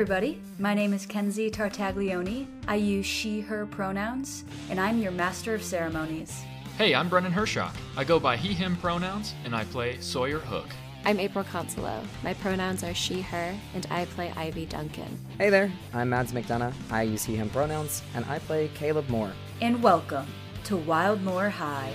everybody. My name is Kenzie Tartaglione. I use she, her pronouns, and I'm your master of ceremonies. Hey, I'm Brennan Hershock. I go by he, him pronouns, and I play Sawyer Hook. I'm April Consalo. My pronouns are she, her, and I play Ivy Duncan. Hey there, I'm Mads McDonough. I use he, him pronouns, and I play Caleb Moore. And welcome to Wildmoore High.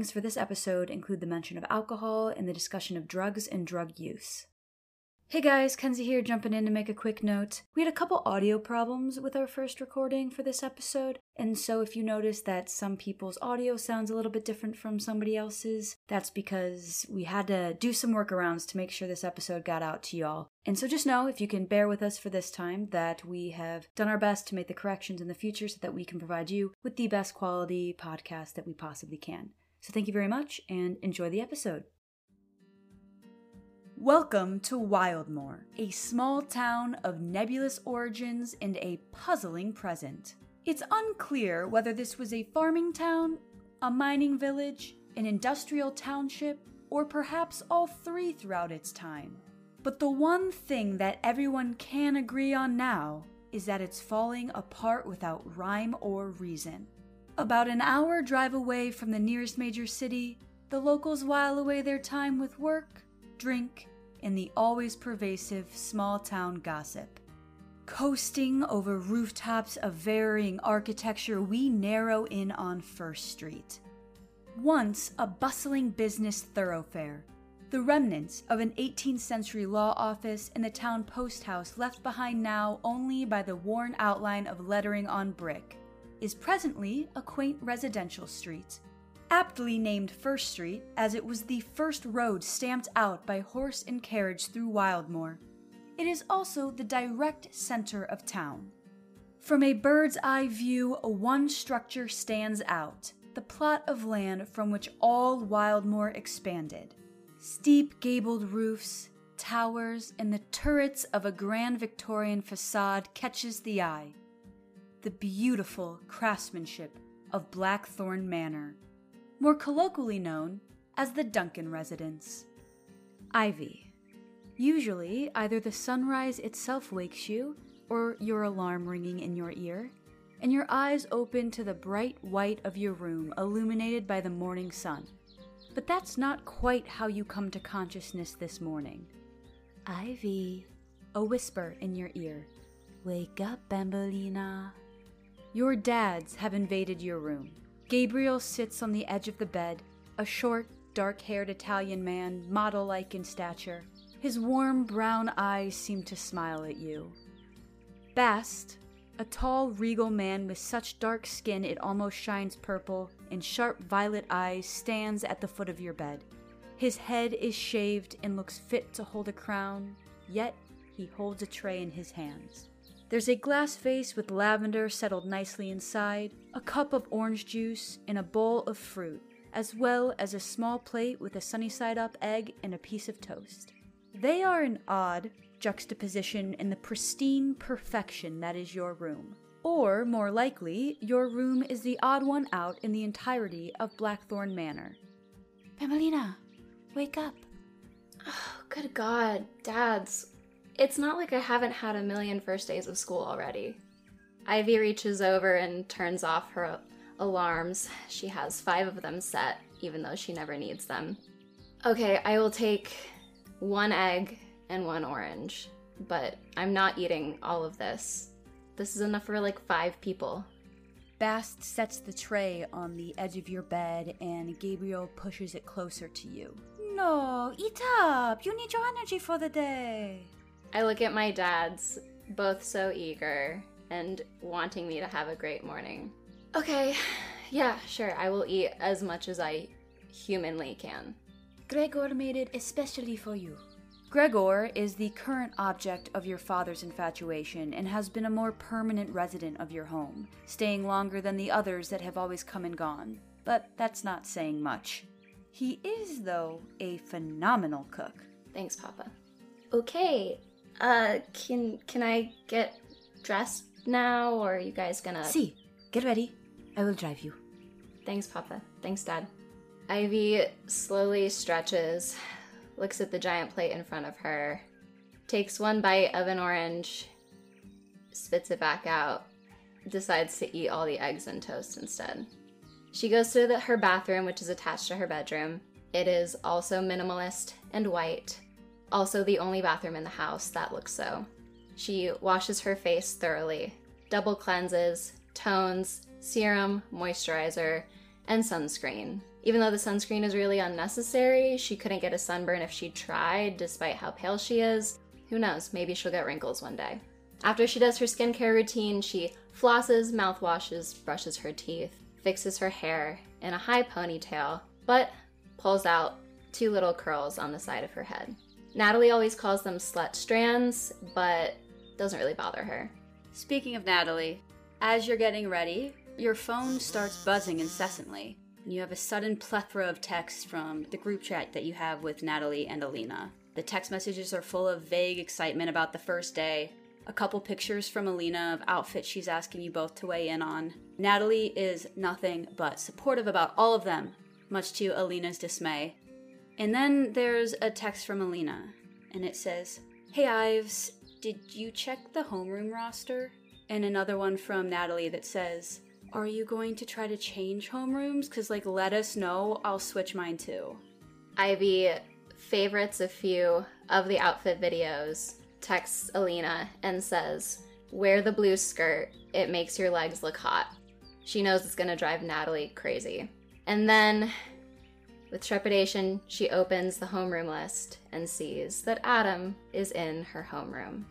Warnings for this episode include the mention of alcohol and the discussion of drugs and drug use. Hey guys, Kenzie here, jumping in to make a quick note. We had a couple audio problems with our first recording for this episode, and so if you notice that some people's audio sounds a little bit different from somebody else's, that's because we had to do some workarounds to make sure this episode got out to y'all. And so just know, if you can bear with us for this time, that we have done our best to make the corrections in the future so that we can provide you with the best quality podcast that we possibly can. So thank you very much and enjoy the episode. Welcome to Wildmoore, a small town of nebulous origins and a puzzling present. It's unclear whether this was a farming town, a mining village, an industrial township, or perhaps all three throughout its time. But the one thing that everyone can agree on now is that it's falling apart without rhyme or reason. About an hour drive away from the nearest major city, the locals while away their time with work, drink, and the always pervasive small town gossip. Coasting over rooftops of varying architecture, we narrow in on First Street. Once a bustling business thoroughfare, the remnants of an 18th century law office and the town post house left behind now only by the worn outline of lettering on brick, is presently a quaint residential street aptly named First Street, as it was the first road stamped out by horse and carriage through Wildmoore. It is also the direct center of town. From a bird's eye view, one structure stands out the plot of land from which all Wildmoore expanded. Steep gabled roofs, towers, and the turrets of a grand Victorian facade catches the eye. The beautiful craftsmanship of Blackthorn Manor more colloquially known as the Duncan residence. Ivy. Usually, either the sunrise itself wakes you, or your alarm ringing in your ear, and your eyes open to the bright white of your room illuminated by the morning sun. But that's not quite how you come to consciousness this morning. Ivy. A whisper in your ear. Wake up, Bambolina. Your dads have invaded your room. Gabriel sits on the edge of the bed, a short, dark haired Italian man, model like in stature. His warm brown eyes seem to smile at you. Bast, a tall, regal man with such dark skin it almost shines purple, and sharp violet eyes, stands at the foot of your bed. His head is shaved and looks fit to hold a crown, yet he holds a tray in his hands. There's a glass vase with lavender settled nicely inside, a cup of orange juice, and a bowl of fruit, as well as a small plate with a sunny side up egg and a piece of toast. They are an odd juxtaposition in the pristine perfection that is your room. Or, more likely, your room is the odd one out in the entirety of Blackthorn Manor. Bambolina, wake up. Oh, good God, Dads. It's not like I haven't had a million first days of school already. Ivy reaches over and turns off her alarms. She has five of them set, even though she never needs them. Okay, I will take one egg and one orange, but I'm not eating all of this. This is enough for like five people. Bast sets the tray on the edge of your bed and Gabriel pushes it closer to you. No, eat up! You need your energy for the day. I look at my dads, both so eager and wanting me to have a great morning. Okay, yeah, sure, I will eat as much as I humanly can. Gregor made it especially for you. Gregor is the current object of your father's infatuation and has been a more permanent resident of your home, staying longer than the others that have always come and gone. But that's not saying much. He is, though, a phenomenal cook. Thanks, Papa. Okay, uh, can can I get dressed now, or are you guys gonna? See, get ready. I will drive you. Thanks, Papa. Thanks, Dad. Ivy slowly stretches, looks at the giant plate in front of her, takes one bite of an orange, spits it back out, decides to eat all the eggs and toast instead. She goes to the, her bathroom, which is attached to her bedroom. It is also minimalist and white, also the only bathroom in the house that looks so. She washes her face thoroughly, double cleanses, tones, serum, moisturizer, and sunscreen. Even though the sunscreen is really unnecessary, she couldn't get a sunburn if she tried, despite how pale she is. Who knows, maybe she'll get wrinkles one day. After she does her skincare routine, she flosses, mouthwashes, brushes her teeth, fixes her hair in a high ponytail, but pulls out two little curls on the side of her head. Natalie always calls them slut strands, but doesn't really bother her. Speaking of Natalie, as you're getting ready, your phone starts buzzing incessantly. And you have a sudden plethora of texts from the group chat that you have with Natalie and Alina. The text messages are full of vague excitement about the first day. A couple pictures from Alina of outfits she's asking you both to weigh in on. Natalie is nothing but supportive about all of them, much to Alina's dismay. And then there's a text from Alina, and it says, Hey Ives, did you check the homeroom roster? And another one from Natalie that says, Are you going to try to change homerooms? Because, like, let us know. I'll switch mine too. Ivy favorites a few of the outfit videos, texts Alina, and says, Wear the blue skirt. It makes your legs look hot. She knows it's gonna drive Natalie crazy. And then, with trepidation, she opens the homeroom list and sees that Adam is in her homeroom.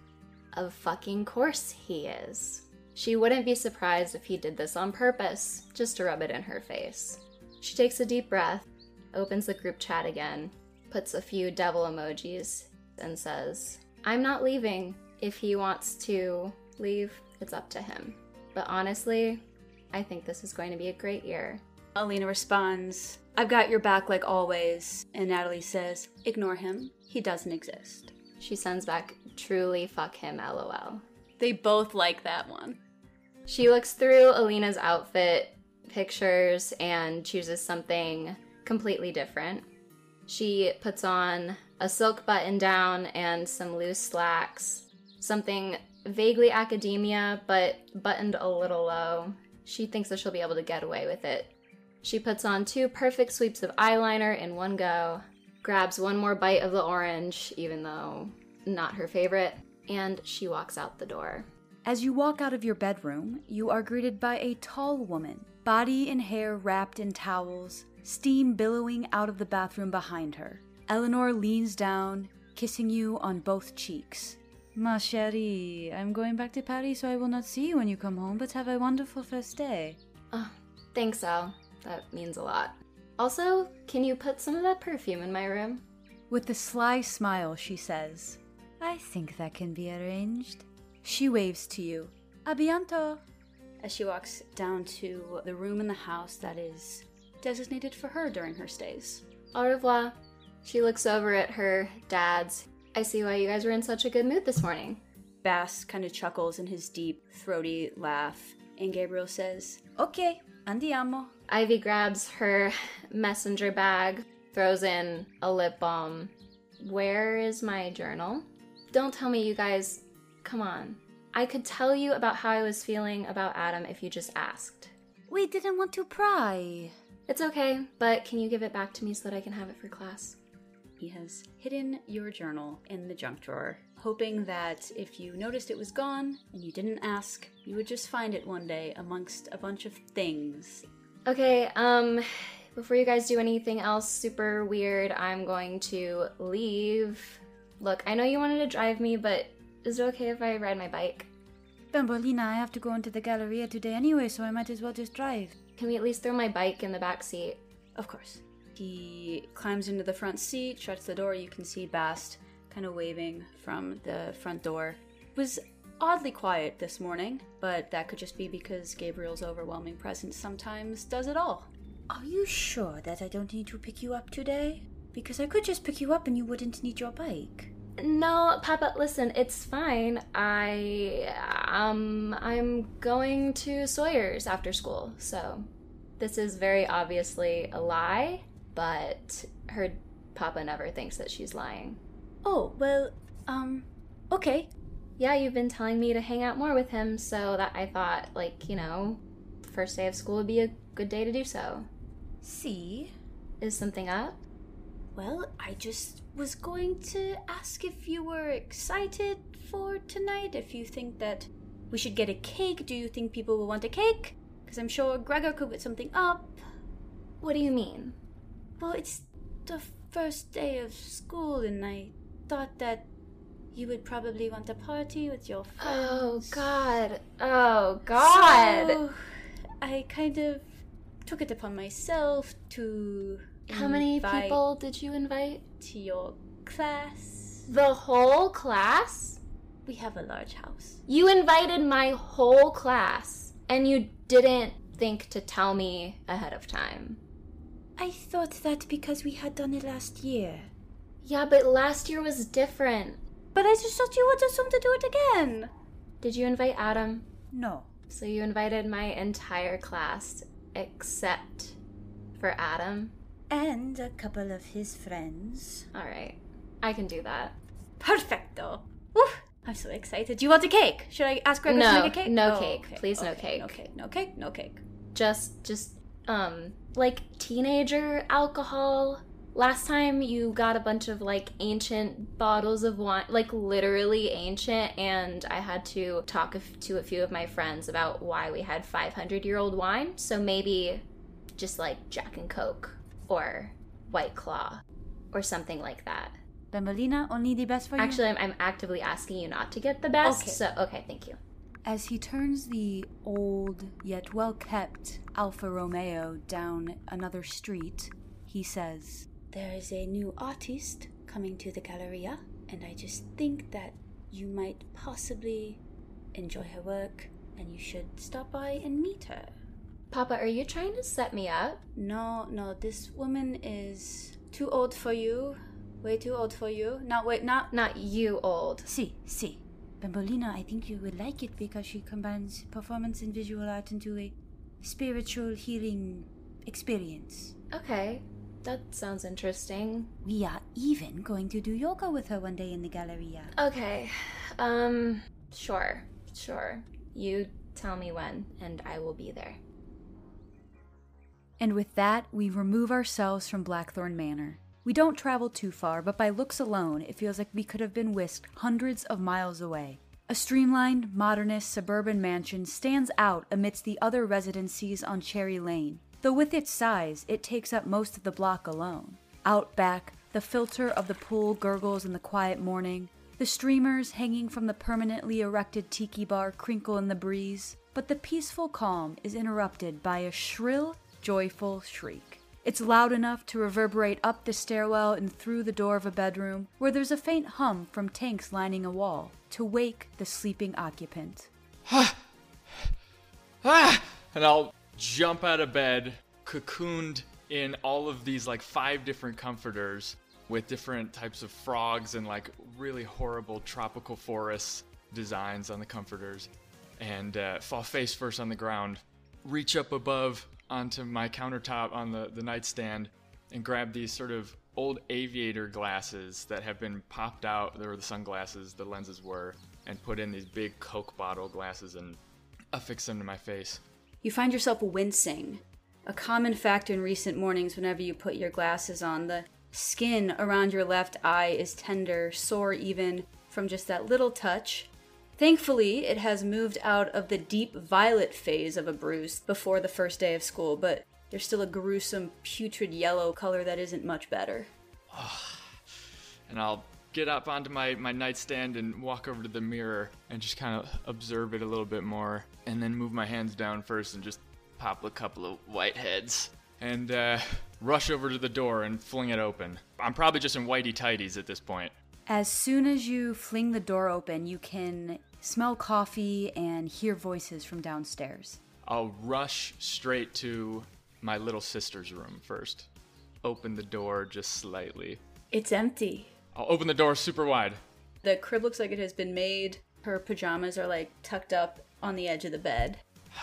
Of fucking course he is. She wouldn't be surprised if he did this on purpose, just to rub it in her face. She takes a deep breath, opens the group chat again, puts a few devil emojis, and says, I'm not leaving. If he wants to leave, it's up to him. But honestly, I think this is going to be a great year. Alina responds, I've got your back like always. And Natalie says, Ignore him. He doesn't exist. She sends back, truly fuck him, lol. They both like that one. She looks through Alina's outfit pictures and chooses something completely different. She puts on a silk button down and some loose slacks, something vaguely academia but buttoned a little low. She thinks that she'll be able to get away with it. She puts on two perfect sweeps of eyeliner in one go, grabs one more bite of the orange, even though not her favorite, and she walks out the door. As you walk out of your bedroom, you are greeted by a tall woman, body and hair wrapped in towels, steam billowing out of the bathroom behind her. Eleanor leans down, kissing you on both cheeks. Ma chérie, I'm going back to Paris, so I will not see you when you come home, but have a wonderful first day. Oh, thanks, Al. That means a lot. Also, can you put some of that perfume in my room? With a sly smile, she says, I think that can be arranged. She waves to you, Abianto, as she walks down to the room in the house that is designated for her during her stays. Au revoir. She looks over at her dad's. I see why you guys were in such a good mood this morning. Bast kind of chuckles in his deep, throaty laugh, and Gabriel says, Okay, andiamo. Ivy grabs her messenger bag, throws in a lip balm. Where is my journal? Don't tell me you guys. Come on. I could tell you about how I was feeling about Adam if you just asked. We didn't want to pry. It's okay, but can you give it back to me so that I can have it for class? He has hidden your journal in the junk drawer, hoping that if you noticed it was gone and you didn't ask, you would just find it one day amongst a bunch of things. Okay, um, before you guys do anything else super weird, I'm going to leave. Look, I know you wanted to drive me, but is it okay if I ride my bike? Bambolina, I have to go into the Galleria today anyway, so I might as well just drive. Can we at least throw my bike in the back seat? Of course. He climbs into the front seat, shuts the door. You can see Bast kind of waving from the front door. Was oddly quiet this morning, but that could just be because Gabriel's overwhelming presence sometimes does it all. Are you sure that I don't need to pick you up today? Because I could just pick you up and you wouldn't need your bike. No, Papa, listen, it's fine. I um I'm going to Sawyer's after school. So this is very obviously a lie, but her papa never thinks that she's lying. Oh, well, um, okay. Yeah, you've been telling me to hang out more with him, so that I thought like, you know, first day of school would be a good day to do so. See? Is something up? Well, I just was going to ask if you were excited for tonight, if you think that we should get a cake. Do you think people will want a cake? Because I'm sure Gregor could put something up. What do you mean? Well, it's the first day of school, and I thought that you would probably want a party with your oh, friends. Oh god. Oh god. So, I kind of took it upon myself to. How many people did you invite? to your class? The whole class? We have a large house. You invited my whole class and you didn't think to tell me ahead of time. I thought that because we had done it last year. Yeah, but last year was different. But I just thought you would assume to do it again. Did you invite Adam? No. So you invited my entire class except for Adam? And a couple of his friends. All right. I can do that. Perfecto. Woo! I'm so excited. Do you want a cake? Should I ask Gregor No, to make a cake? no Oh, cake. okay, Please, no cake. No cake. No cake. No cake. Just just um like teenager alcohol. Last time you got a bunch of like ancient bottles of wine, like literally ancient, and I had to talk to a few of my friends about why we had 500 year old wine. So maybe just like Jack and Coke or White Claw or something like that. Bambolina, only the best for you. Actually, I'm, I'm actively asking you not to get the best. Okay. So, okay, thank you. As he turns the old yet well kept Alfa Romeo down another street, he says, There is a new artist coming to the Galleria, and I just think that you might possibly enjoy her work, and you should stop by and meet her. Papa, are you trying to set me up? No, no, this woman is too old for you. Way too old for you. Not wait, not. Not you, old. See, see. Bambolina, I think you would like it because she combines performance and visual art into a spiritual healing experience. Okay, that sounds interesting. We are even going to do yoga with her one day in the Galleria. Okay, um, sure, sure. You tell me when, and I will be there. And with that, we remove ourselves from Blackthorn Manor. We don't travel too far, but by looks alone, it feels like we could have been whisked hundreds of miles away. A streamlined, modernist suburban mansion stands out amidst the other residencies on Cherry Lane, though with its size, it takes up most of the block alone. Out back, the filter of the pool gurgles in the quiet morning. The streamers hanging from the permanently erected tiki bar crinkle in the breeze, but the peaceful calm is interrupted by a shrill, joyful shriek. It's loud enough to reverberate up the stairwell and through the door of a bedroom, where there's a faint hum from tanks lining a wall, to wake the sleeping occupant. Ah! And I'll jump out of bed, cocooned in all of these like five different comforters with different types of frogs and like really horrible tropical forest designs on the comforters, and uh, fall face first on the ground. Reach up above onto my countertop on the, the nightstand and grab these sort of old aviator glasses that have been popped out. They were the sunglasses, the lenses were, and put in these big Coke bottle glasses and affix them to my face. You find yourself wincing. A common factor in recent mornings whenever you put your glasses on, the skin around your left eye is tender, sore even from just that little touch. Thankfully, it has moved out of the deep violet phase of a bruise before the first day of school, but there's still a gruesome, putrid yellow color that isn't much better. Ah, and I'll get up onto my, my nightstand and walk over to the mirror and just kind of observe it a little bit more. And then move my hands down first and just pop a couple of white heads. and uh, rush over to the door and fling it open. I'm probably just in whitey tighties at this point. As soon as you fling the door open, you can smell coffee and hear voices from downstairs. I'll rush straight to my little sister's room first. Open the door just slightly. It's empty. I'll open the door super wide. The crib looks like it has been made. Her pajamas are like tucked up on the edge of the bed.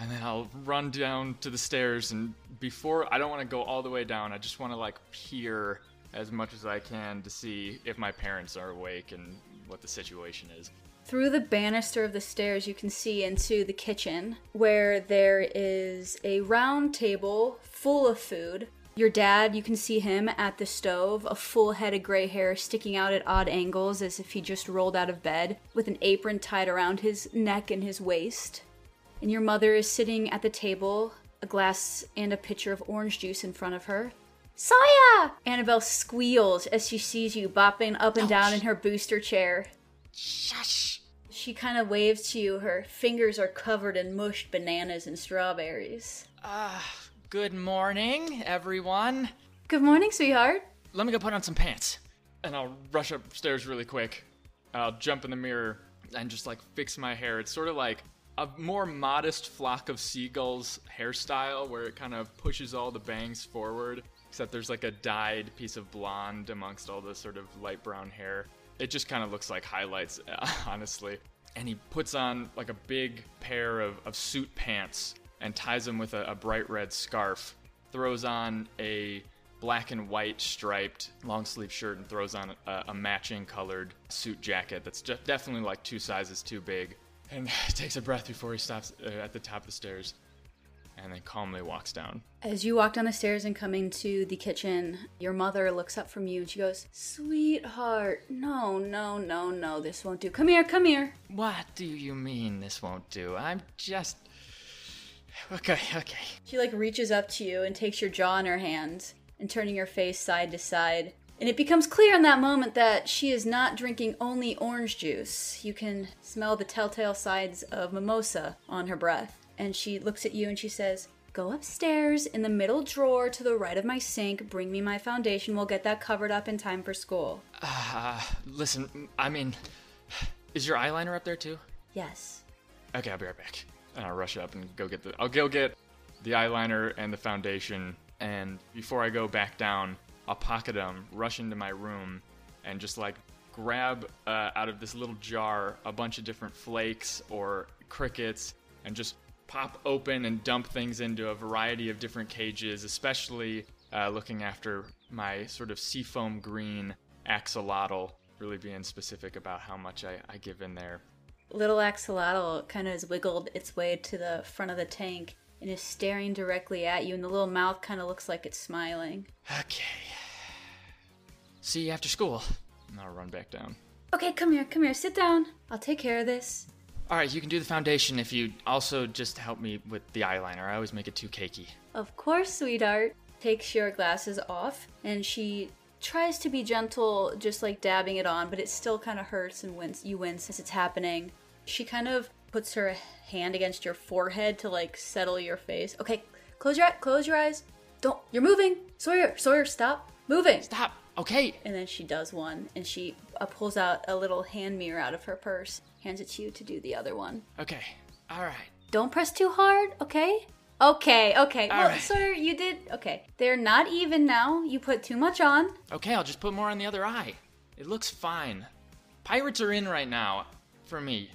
And then I'll run down to the stairs and before I don't want to go all the way down. I just want to like peer as much as I can to see if my parents are awake and what the situation is. Through the banister of the stairs, you can see into the kitchen where there is a round table full of food. Your dad, you can see him at the stove, a full head of gray hair sticking out at odd angles as if he just rolled out of bed, with an apron tied around his neck and his waist. And your mother is sitting at the table, a glass and a pitcher of orange juice in front of her. Saya! Annabelle squeals as she sees you bopping up and down in her booster chair. Shush! She kind of waves to you. Her fingers are covered in mushed bananas and strawberries. Ah, good morning, everyone. Good morning, sweetheart. Let me go put on some pants. And I'll rush upstairs really quick. I'll jump in the mirror and just like fix my hair. It's sort of like a more modest flock of seagulls hairstyle where it kind of pushes all the bangs forward, except there's like a dyed piece of blonde amongst all the sort of light brown hair. It just kind of looks like highlights, honestly. And he puts on like a big pair of, of suit pants and ties him with a, a bright red scarf, throws on a black and white striped long sleeve shirt and throws on a, a matching colored suit jacket that's just definitely like two sizes too big and takes a breath before he stops uh, at the top of the stairs and then calmly walks down. As you walk down the stairs and come into the kitchen, your mother looks up from you and she goes, Sweetheart, no, no, no, no, this won't do. Come here, come here. What do you mean this won't do? I'm just. Okay, okay. She like reaches up to you and takes your jaw in her hand and turning your face side to side. And it becomes clear in that moment that she is not drinking only orange juice. You can smell the telltale signs of mimosa on her breath. And she looks at you and she says, Go upstairs in the middle drawer to the right of my sink, bring me my foundation. We'll get that covered up in time for school. Uh, listen, I mean, is your eyeliner up there too? Yes. Okay, I'll be right back. And I'll rush up and go get the. I'll go get the eyeliner and the foundation. And before I go back down, I'll pocket them, rush into my room, and just like grab uh, out of this little jar a bunch of different flakes or crickets and just pop open and dump things into a variety of different cages, especially uh, looking after my sort of seafoam green axolotl, really being specific about how much I, I give in there. Little axolotl kind of has wiggled its way to the front of the tank and is staring directly at you, and the little mouth kind of looks like it's smiling. Okay. See you after school. And I'll run back down. Okay, come here, come here, sit down. I'll take care of this. All right, you can do the foundation if you also just help me with the eyeliner. I always make it too cakey. Of course, sweetheart. Takes your glasses off, and she tries to be gentle, just like dabbing it on, but it still kind of hurts and wince. You wince as it's happening. She kind of puts her hand against your forehead to like settle your face. Okay, close your close your eyes. Don't. You're moving. Sawyer, Sawyer, stop moving. Stop. Okay. And then she does one, and she uh, pulls out a little hand mirror out of her purse, hands it to you to do the other one. Okay. All right. Don't press too hard, okay? Okay, okay. All well, right. sir, you did. Okay. They're not even now. You put too much on. Okay, I'll just put more on the other eye. It looks fine. Pirates are in right now for me.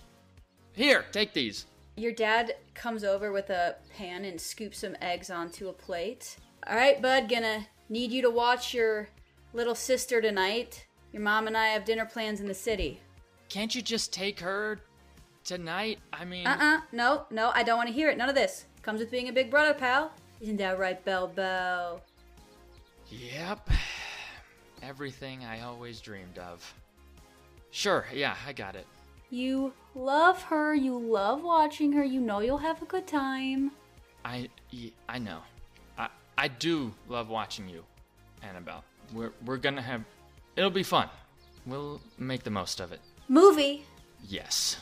Here, take these. Your dad comes over with a pan and scoops some eggs onto a plate. All right, bud, gonna need you to watch your little sister tonight. Your mom and I have dinner plans in the city. Can't you just take her tonight? I mean, Uh uh No, no, I don't want to hear it. None of this. Comes with being a big brother, pal. Isn't that right, Bell Bell? Yep. Everything I always dreamed of. Sure, yeah, I got it. You love her. You love watching her. You know you'll have a good time. I, I know. I, I do love watching you, Annabelle. We're, we're gonna have. It'll be fun. We'll make the most of it. Movie. Yes.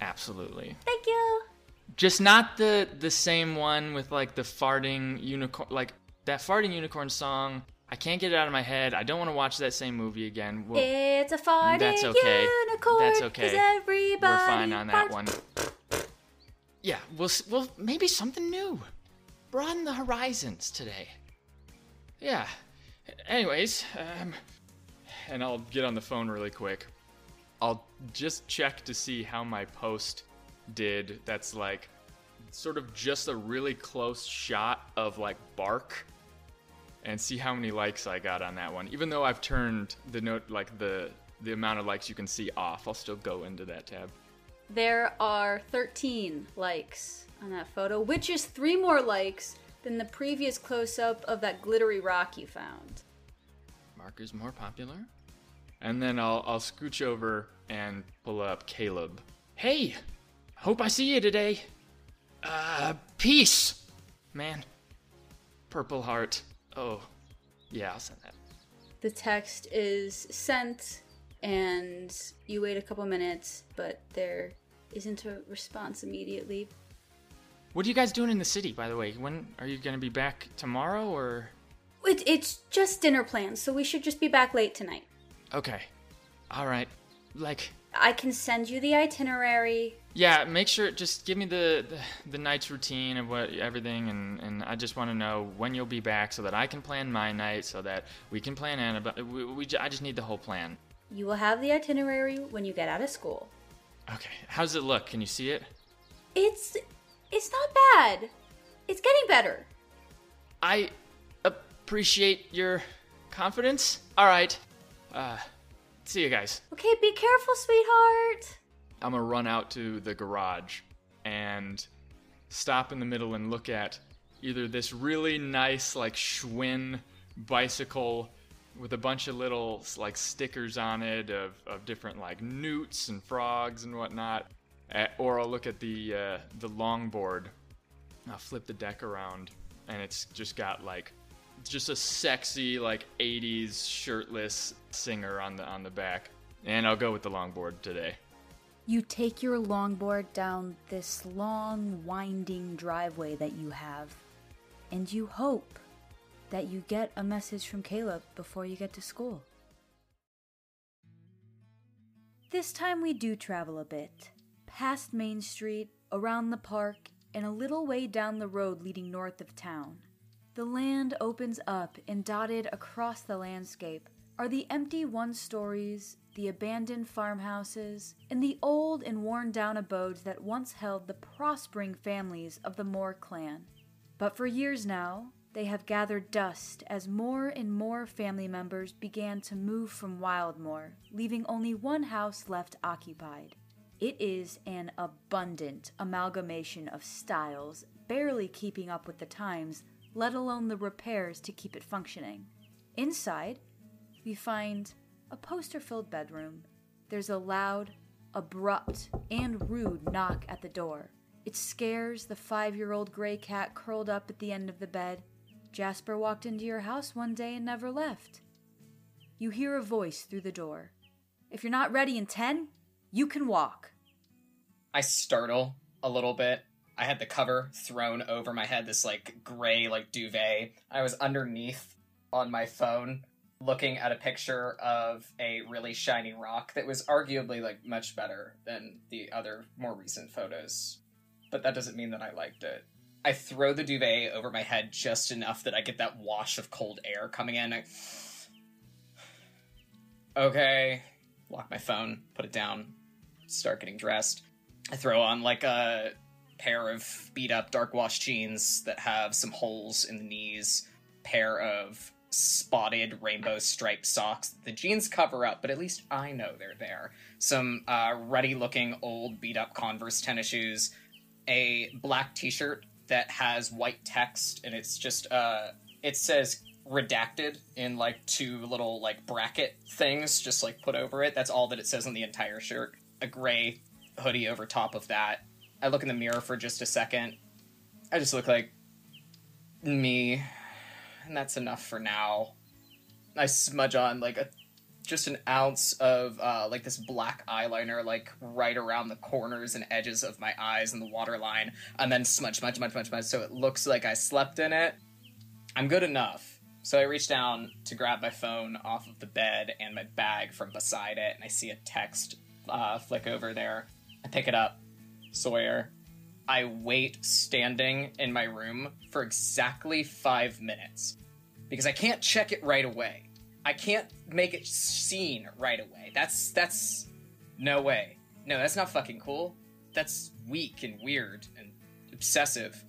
Absolutely. Thank you. Just not the the same one with like the farting unicorn, like that farting unicorn song. I can't get it out of my head. I don't want to watch that same movie again. We'll, It's a farting That's okay. unicorn. That's okay. Everybody we're fine on that one. Yeah, we'll well maybe something new. Broaden the horizons today. Yeah. Anyways, um, and I'll get on the phone really quick. I'll just check to see how my post did. That's like sort of just a really close shot of like bark and see how many likes I got on that one. Even though I've turned the note like the the amount of likes you can see off, I'll still go into that tab. There are 13 likes on that photo, which is three more likes than the previous close up of that glittery rock you found. Mark is more popular. And then I'll I'll scooch over and pull up Caleb. Hey, hope I see you today. Uh, peace, man. Purple heart. Oh, yeah, I'll send that. The text is sent, and you wait a couple minutes, but there isn't a response immediately. What are you guys doing in the city, by the way? When are you gonna be back tomorrow or? It, it's just dinner plans, so we should just be back late tonight. Okay, all right. Like, I can send you the itinerary. Yeah, make sure just give me the the, the night's routine of what everything, and and I just want to know when you'll be back so that I can plan my night, so that we can plan Annabelle. We, we I just need the whole plan. You will have the itinerary when you get out of school. Okay, how's it look? Can you see it? It's it's not bad. It's getting better. I appreciate your confidence. All right, uh, see you guys. Okay, be careful, sweetheart. I'm gonna run out to the garage and stop in the middle and look at either this really nice like Schwinn bicycle with a bunch of little like stickers on it of, of different like newts and frogs and whatnot, uh, or I'll look at the uh, the longboard. I'll flip the deck around and it's just got like just a sexy like 80s shirtless singer on the on the back. And I'll go with the longboard today. You take your longboard down this long, winding driveway that you have, and you hope that you get a message from Caleb before you get to school. This time we do travel a bit, past Main Street, around the park, and a little way down the road leading north of town. The land opens up, and dotted across the landscape are the empty one stories, the abandoned farmhouses, and the old and worn down abodes that once held the prospering families of the Moore clan. But for years now, they have gathered dust as more and more family members began to move from Wildmoore, leaving only one house left occupied. It is an abundant amalgamation of styles, barely keeping up with the times, let alone the repairs to keep it functioning. Inside, we find a poster filled bedroom. There's a loud, abrupt, and rude knock at the door. It scares the five year old gray cat curled up at the end of the bed. Jasper walked into your house one day and never left. You hear a voice through the door. If you're not ready in 10, you can walk. I startle a little bit. I had the cover thrown over my head, this like gray like duvet. I was underneath on my phone looking at a picture of a really shiny rock that was arguably like much better than the other more recent photos. But that doesn't mean that I liked it. I throw the duvet over my head just enough that I get that wash of cold air coming in. I... Okay. Lock my phone, put it down, start getting dressed. I throw on like a pair of beat up dark wash jeans that have some holes in the knees, pair of spotted rainbow striped socks. that The jeans cover up, but at least I know they're there. Some uh, ruddy looking old beat up Converse tennis shoes, a black t shirt that has white text, and it's just, uh, it says redacted in like two little like bracket things just like put over it. That's all that it says on the entire shirt. A gray hoodie over top of that. I look in the mirror for just a second. I just look like me, and that's enough for now. I smudge on like a just an ounce of uh, like this black eyeliner, like right around the corners and edges of my eyes and the waterline, and then smudge, smudge, smudge, smudge, smudge, so it looks like I slept in it. I'm good enough. So I reach down to grab my phone off of the bed and my bag from beside it, and I see a text uh, flick over there. I pick it up. Sawyer. I wait standing in my room for exactly five minutes because I can't check it right away. I can't make it seen right away. That's that's no way. No, that's not fucking cool. That's weak and weird and obsessive.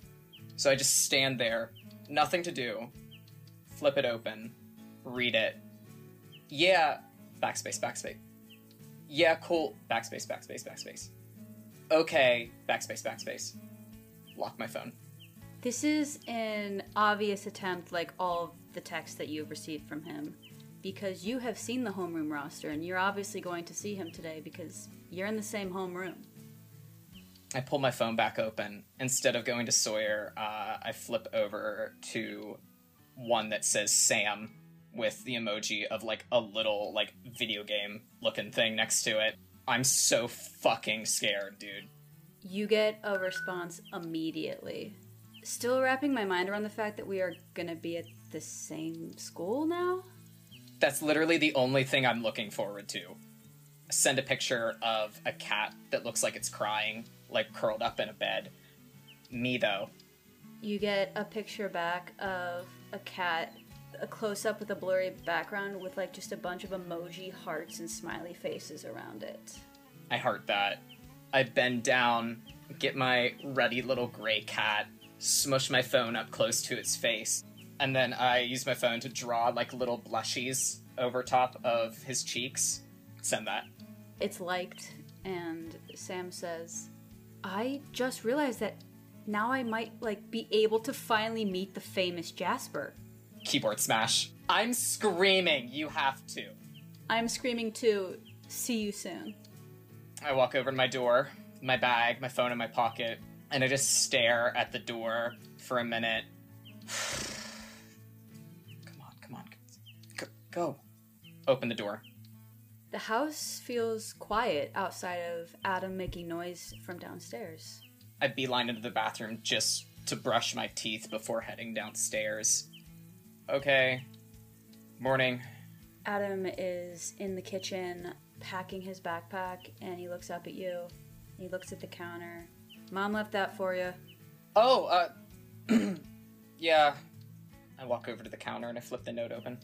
So I just stand there, nothing to do, flip it open, read it. Yeah, backspace, backspace. Yeah, cool. Backspace, backspace, backspace. Okay, backspace, backspace. Lock my phone. This is an obvious attempt, like all of the texts that you've received from him, because you have seen the homeroom roster and you're obviously going to see him today because you're in the same homeroom. I pull my phone back open. Instead of going to Sawyer, uh, I flip over to one that says Sam with the emoji of like a little like video game looking thing next to it. I'm so fucking scared, dude. You get a response immediately. Still wrapping my mind around the fact that we are gonna be at the same school now? That's literally the only thing I'm looking forward to. Send a picture of a cat that looks like it's crying, like curled up in a bed. Me though. You get a picture back of a cat, a close up with a blurry background with like just a bunch of emoji hearts and smiley faces around it. I heart that. I bend down, get my ruddy little gray cat, smush my phone up close to its face, and then I use my phone to draw like little blushies over top of his cheeks. Send that. It's liked, and Sam says, I just realized that now I might like be able to finally meet the famous Jasper. Keyboard smash. I'm screaming, you have to. I'm screaming too. See you soon. I walk over to my door, my bag, my phone in my pocket, and I just stare at the door for a minute. come on, come on. Go, go. Open the door. The house feels quiet outside of Adam making noise from downstairs. I beeline into the bathroom just to brush my teeth before heading downstairs. Okay. Morning. Adam is in the kitchen packing his backpack and he looks up at you. He looks at the counter. Mom left that for you. Oh, uh. yeah. I walk over to the counter and I flip the note open.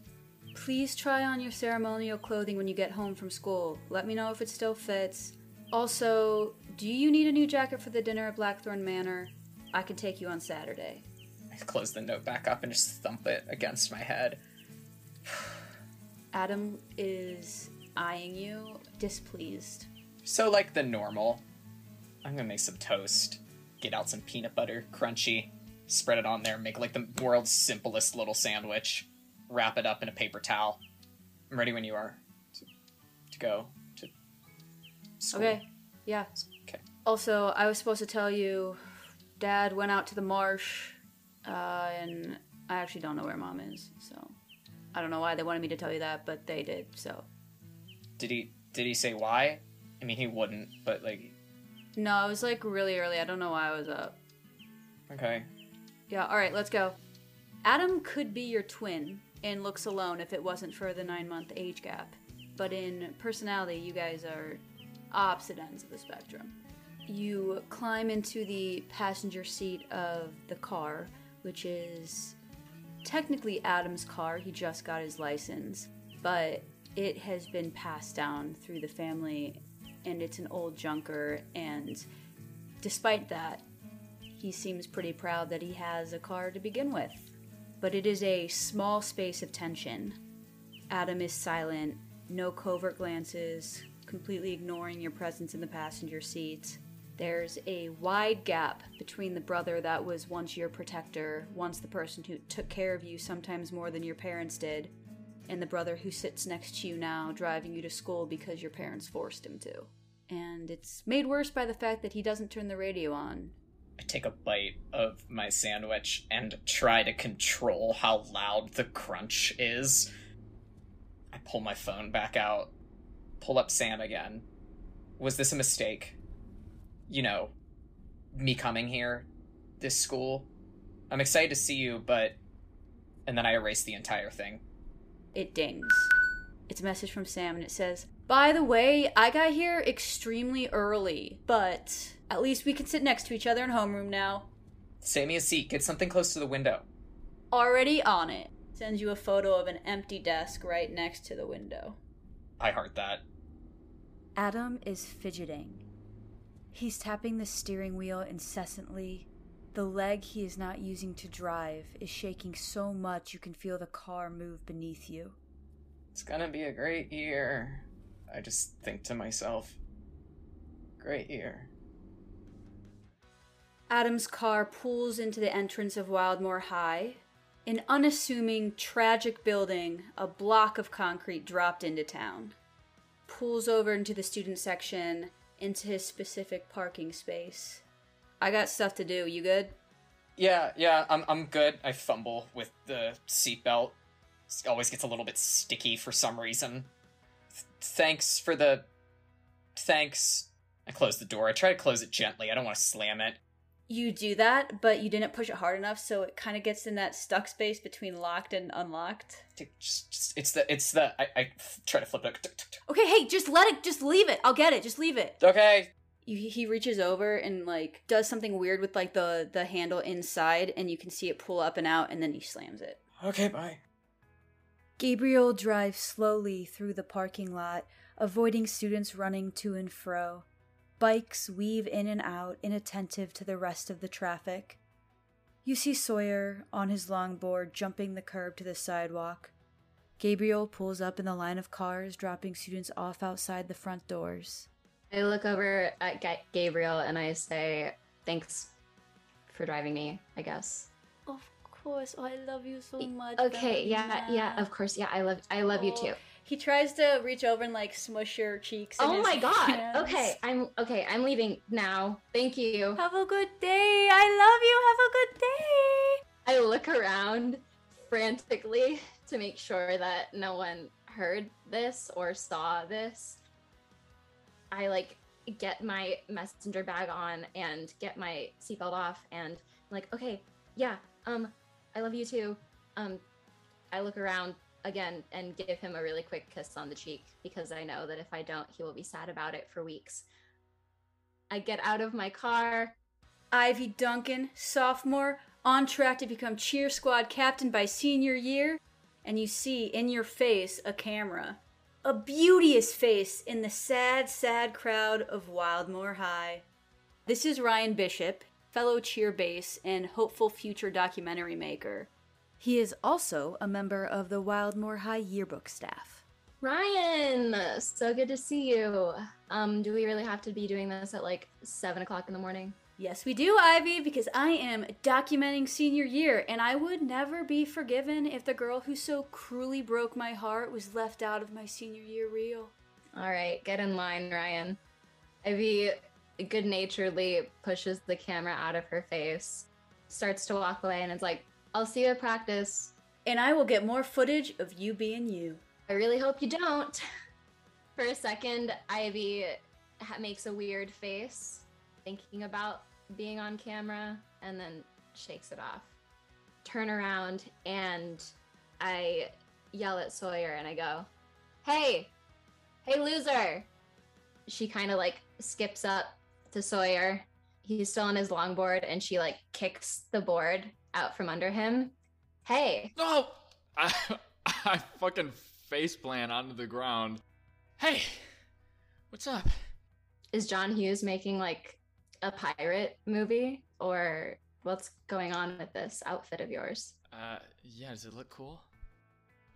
Please try on your ceremonial clothing when you get home from school. Let me know if it still fits. Also, do you need a new jacket for the dinner at Blackthorn Manor? I can take you on Saturday. I close the note back up and just thump it against my head. Adam is eyeing you, displeased. So, like the normal, I'm gonna make some toast, get out some peanut butter, crunchy, spread it on there, make like the world's simplest little sandwich, wrap it up in a paper towel. I'm ready when you are to, to go to school. Okay, yeah. Okay. Also, I was supposed to tell you, Dad went out to the marsh, uh, and I actually don't know where Mom is, so I don't know why they wanted me to tell you that, but they did. So Did he did he say why? I mean, he wouldn't, but like, no, it was like really early. I don't know why I was up. okay. Yeah, all right, let's go. Adam could be your twin and looks alone if it wasn't for the nine month age gap. But in personality, you guys are opposite ends of the spectrum. You climb into the passenger seat of the car, which is technically Adam's car. He just got his license, but it has been passed down through the family and it's an old junker. And despite that, he seems pretty proud that he has a car to begin with. But it is a small space of tension. Adam is silent, no covert glances, completely ignoring your presence in the passenger seat. There's a wide gap between the brother that was once your protector, once the person who took care of you sometimes more than your parents did, and the brother who sits next to you now, driving you to school because your parents forced him to. And it's made worse by the fact that he doesn't turn the radio on. I take a bite of my sandwich and try to control how loud the crunch is. I pull my phone back out, pull up Sam again. Was this a mistake? You know, me coming here, this school. I'm excited to see you, but. And then I erase the entire thing. It dings. It's a message from Sam and it says, By the way, I got here extremely early, but at least we can sit next to each other in homeroom now. Save me a seat. Get something close to the window. Already on it. Sends you a photo of an empty desk right next to the window. I heart that. Adam is fidgeting. He's tapping the steering wheel incessantly. The leg he is not using to drive is shaking so much you can feel the car move beneath you. It's gonna be a great year. I just think to myself, great year. Adam's car pulls into the entrance of Wildmoore High, an unassuming, tragic building, a block of concrete dropped into town. Pulls over into the student section, into his specific parking space. I got stuff to do. You good? Yeah, yeah, I'm I'm good. I fumble with the seatbelt. Always gets a little bit sticky for some reason. Th- thanks for the. Thanks. I close the door. I try to close it gently. I don't want to slam it. You do that, but you didn't push it hard enough, so it kind of gets in that stuck space between locked and unlocked. Just, just, it's the it's the I try to flip it. Okay, hey, just let it, just leave it. I'll get it. Just leave it. Okay. You, he reaches over and like does something weird with like the the handle inside, and you can see it pull up and out, and then he slams it. Okay, bye. Gabriel drives slowly through the parking lot, avoiding students running to and fro. Bikes weave in and out, inattentive to the rest of the traffic. You see Sawyer on his longboard jumping the curb to the sidewalk. Gabriel pulls up in the line of cars, dropping students off outside the front doors. I look over at Ga- Gabriel and I say, "Thanks for driving me." I guess. Of course, I love you so much. Okay. Yeah. Yeah. Of course. Yeah. I love. I love you too. Oh, He tries to reach over and like smush your cheeks. Oh my god. hands. Okay. I'm okay. I'm leaving now. Thank you. Have a good day. I love you. Have a good day. I look around frantically to make sure that no one heard this or saw this. I like get my messenger bag on and get my seatbelt off and I'm like, okay, yeah, um, I love you too. Um, I look around again and give him a really quick kiss on the cheek because I know that if I don't, he will be sad about it for weeks. I get out of my car. Ivy Duncan, sophomore, on track to become cheer squad captain by senior year, and you see in your face a camera. A beauteous face in the sad, sad crowd of Wildmoore High. This is Ryan Bishop, fellow cheer base and hopeful future documentary maker. He is also a member of the Wildmoore High yearbook staff. Ryan, so good to see you. Um, do we really have to be doing this at like seven o'clock in the morning? Yes, we do, Ivy, because I am documenting senior year, and I would never be forgiven if the girl who so cruelly broke my heart was left out of my senior year reel. All right, get in line, Ryan. Ivy good naturedly pushes the camera out of her face, starts to walk away, and is like, I'll see you at practice. And I will get more footage of you being you. I really hope you don't. For a second, Ivy makes a weird face, thinking about being on camera, and then shakes it off. Turn around, and I yell at Sawyer and I go, Hey, hey, loser! She kind of like skips up to Sawyer. He's still on his longboard, and she like kicks the board out from under him. Hey, No! I, I fucking face plant onto the ground. Hey! What's up? is John Hughes making like a pirate movie or what's going on with this outfit of yours? Uh, yeah, does it look cool?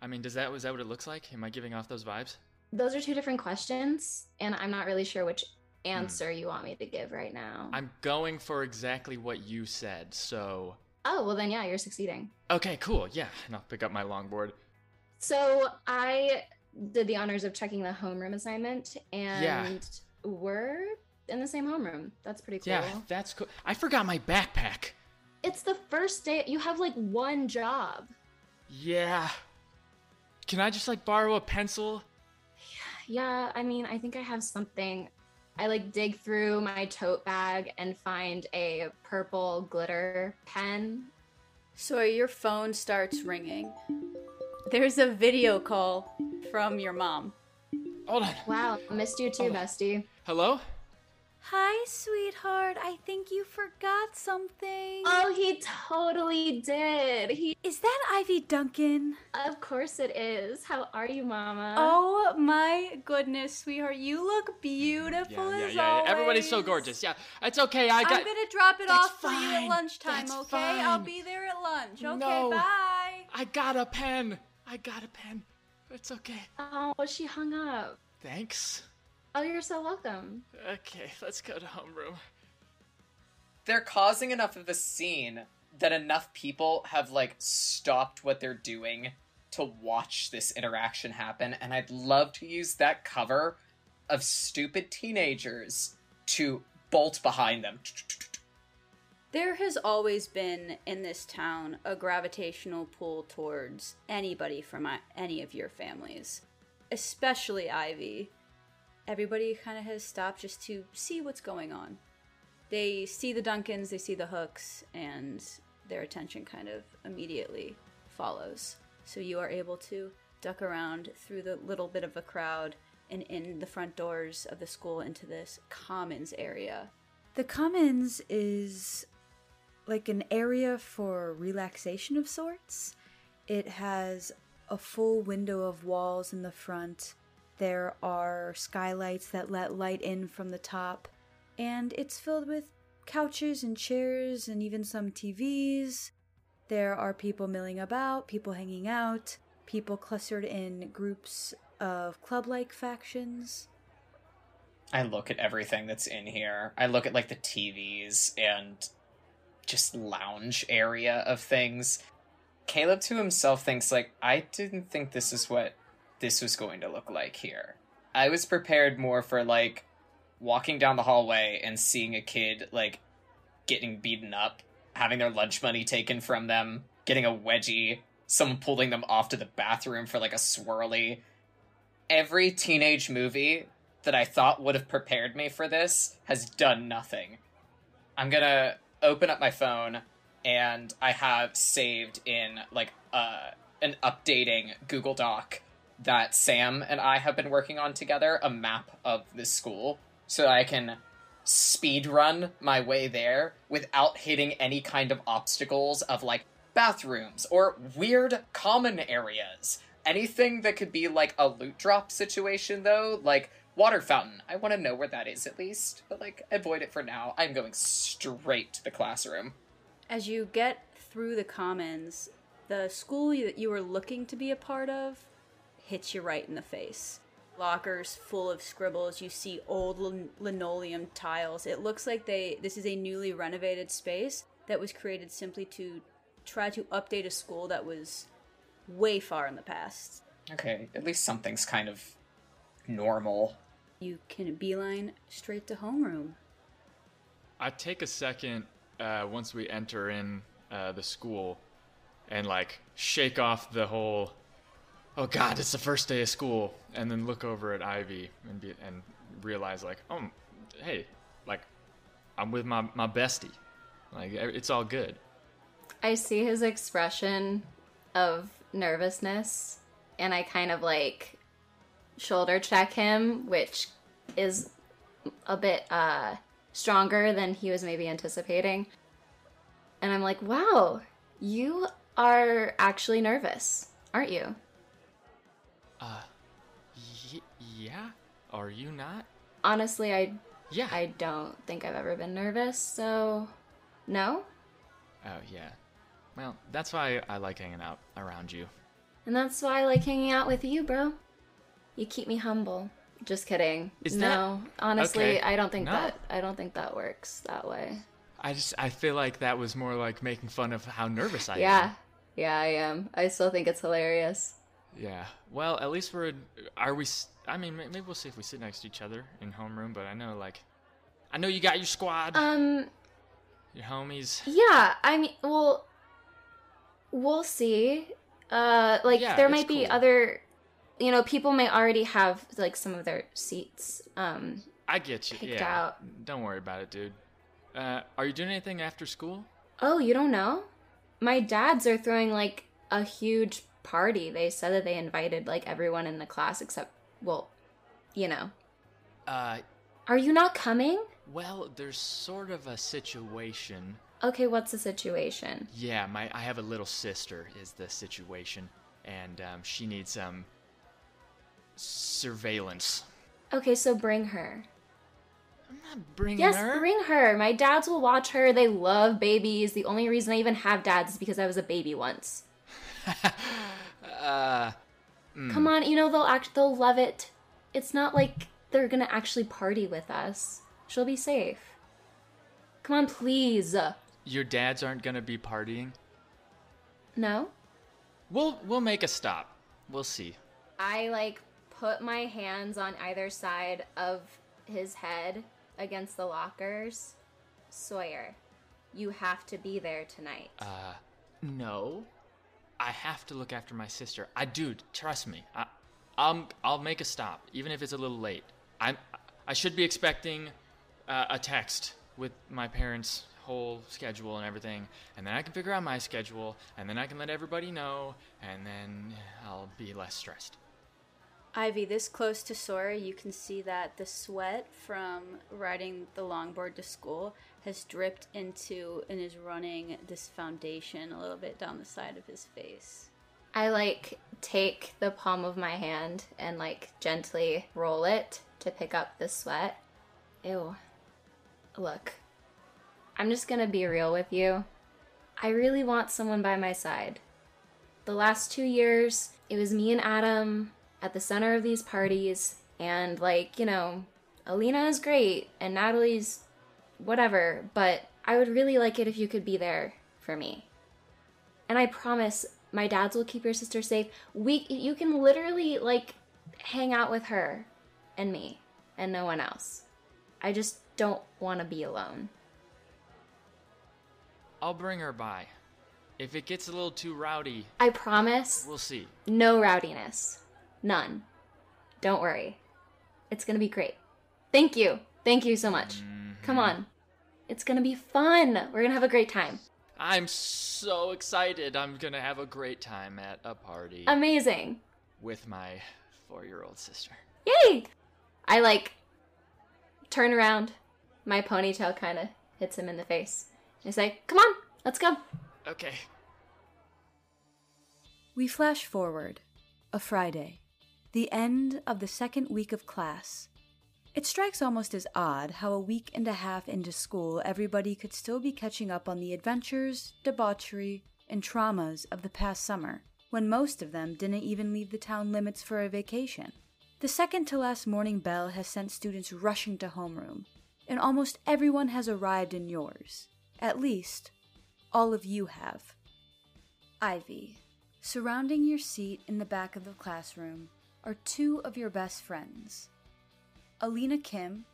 I mean, does that, is that what it looks like? Am I giving off those vibes? Those are two different questions, and I'm not really sure which answer you want me to give right now. I'm going for exactly what you said, so. Oh, well, then, yeah, you're succeeding. Okay, cool, yeah, and I'll pick up my longboard. So I did the honors of checking the homeroom assignment, and Yeah. we're in the same homeroom. That's pretty cool. Yeah, that's cool. I forgot my backpack. It's the first day. You have like one job. Yeah. can I just like borrow a pencil? Yeah, I mean, I think I have something. I like dig through my tote bag and find a purple glitter pen. So your phone starts ringing. There's a video call from your mom. Hold on. Wow, I missed you too, Oh. bestie. Hello? Hi, sweetheart. I think you forgot something. Oh, he totally did. He, Is that Ivy Duncan? of course, it is. How are you, Mama? Oh my goodness, sweetheart. You look beautiful Yeah, yeah, as yeah, yeah. always. Everybody's so gorgeous. Yeah, it's okay. I got. I'm gonna drop it That's off for you at lunchtime, That's okay? I'll be there at lunch. Okay, No. bye. I got a pen. I got a pen. It's okay. Oh, she hung up. Thanks. Oh, you're so welcome. Okay, let's go to homeroom. They're causing enough of a scene that enough people have like stopped what they're doing to watch this interaction happen, and I'd love to use that cover of stupid teenagers to bolt behind them. There has always been in this town a gravitational pull towards anybody from uh, any of your families, especially Ivy. Everybody kind of has stopped just to see what's going on. They see the Duncans, they see the hooks, and their attention kind of immediately follows. So you are able to duck around through the little bit of a crowd and in the front doors of the school into this commons area. The commons is like an area for relaxation of sorts. It has a full window of walls in the front. There are skylights that let light in from the top, and it's filled with couches and chairs and even some TVs. There are people milling about, people hanging out, people clustered in groups of club like factions. I look at everything that's in here. I look at like the TVs and just lounge area of things. Caleb to himself thinks like I didn't think this is what this was going to look like here. I was prepared more for like walking down the hallway and seeing a kid like getting beaten up, having their lunch money taken from them, getting a wedgie, someone pulling them off to the bathroom for like a swirly. Every teenage movie that I thought would have prepared me for this has done nothing. I'm gonna open up my phone and I have saved in like uh, an updating Google Doc that Sam and I have been working on together a map of this school so I can speed run my way there without hitting any kind of obstacles of like bathrooms or weird common areas. Anything that could be like a loot drop situation though, like water fountain. I want to know where that is at least, but like avoid it for now. I'm going straight to the classroom. As you get through the commons, the school that you were looking to be a part of hits you right in the face. Lockers full of scribbles. You see old lin- linoleum tiles. It looks like they this is a newly renovated space that was created simply to try to update a school that was way far in the past. Okay, at least something's kind of normal. You can beeline straight to homeroom. I take a second uh, once we enter in uh, the school and like shake off the whole oh god it's the first day of school and then look over at ivy and be and realize like oh hey like i'm with my my bestie like it's all good I see his expression of nervousness, and I kind of like shoulder check him, which is a bit uh, stronger than he was maybe anticipating. And I'm like, wow, you are actually nervous, aren't you? Uh y- yeah are you not Honestly, I yeah I don't think I've ever been nervous, so no. oh yeah well that's why i like hanging out around you And that's why I like hanging out with you, bro. You keep me humble. Just kidding. Is no, honestly, Okay. I don't think No. that I don't think that works that way. i just i feel like that was more like making fun of how nervous i am yeah. Yeah, I am. I still think it's hilarious. Yeah. Well, at least we're. Are we? I mean, maybe we'll see if we sit next to each other in homeroom. But I know, like, I know you got your squad, Um your homies. yeah, I mean, well we'll see. Uh, like Yeah, there might be cool. other, you know, people may already have like some of their seats. Um, I get you. Picked yeah. out. Don't worry about it, dude. Uh, are you doing anything after school? oh, you don't know? My dads are throwing like a huge party. They said that they invited like everyone in the class except, well, you know. Uh, Are you not coming? well, there's sort of a situation. Okay, what's the situation? Yeah, my I have a little sister is the situation, and um, she needs some surveillance. Okay, so bring her. I'm not bringing Yes, her. bring her. My dads will watch her. They love babies. The only reason I even have dads is because I was a baby once. uh, Come on, you know they'll act they'll love it. It's not like they're gonna actually party with us. She'll be safe. Come on, please. your dads aren't gonna be partying. No? We'll we'll make a stop. We'll see. I like put my hands on either side of his head against the lockers. Sawyer, you have to be there tonight. Uh, no. I have to look after my sister. I do. trust me. I, I'll I'll make a stop, even if it's a little late. I'm I should be expecting uh, a text with my parents' whole schedule and everything, and then I can figure out my schedule, and then I can let everybody know, and then I'll be less stressed. Ivy, this close to Sawyer, you can see that the sweat from riding the longboard to school has dripped into and is running this foundation a little bit down the side of his face. I like take the palm of my hand and like gently roll it to pick up the sweat. Ew. Look, I'm just gonna be real with you. I really want someone by my side. The last two years, it was me and Adam at the center of these parties, and like, you know, Alina is great and Natalie's whatever, but I would really like it if you could be there for me. And I promise my dads will keep your sister safe. We you can literally like hang out with her and me and no one else. I just don't want to be alone. I'll bring her by. If it gets a little too rowdy, I promise we'll see. no rowdiness. None. Don't worry. It's going to be great. Thank you. Thank you so much. Come on. It's going to be fun. We're going to have a great time. I'm so excited. I'm gonna have a great time at a party Amazing. with my four-year-old sister. Yay! I like turn around. My ponytail kind of hits him in the face. I say, "Come on, let's go." Okay. We flash forward. A Friday. The end of the second week of class. It strikes almost as odd how a week and a half into school everybody could still be catching up on the adventures, debauchery, and traumas of the past summer, when most of them didn't even leave the town limits for a vacation. The second to last morning bell has sent students rushing to homeroom, and almost everyone has arrived in yours. At least, all of you have. Ivy, surrounding your seat in the back of the classroom are two of your best friends. Alina Kim,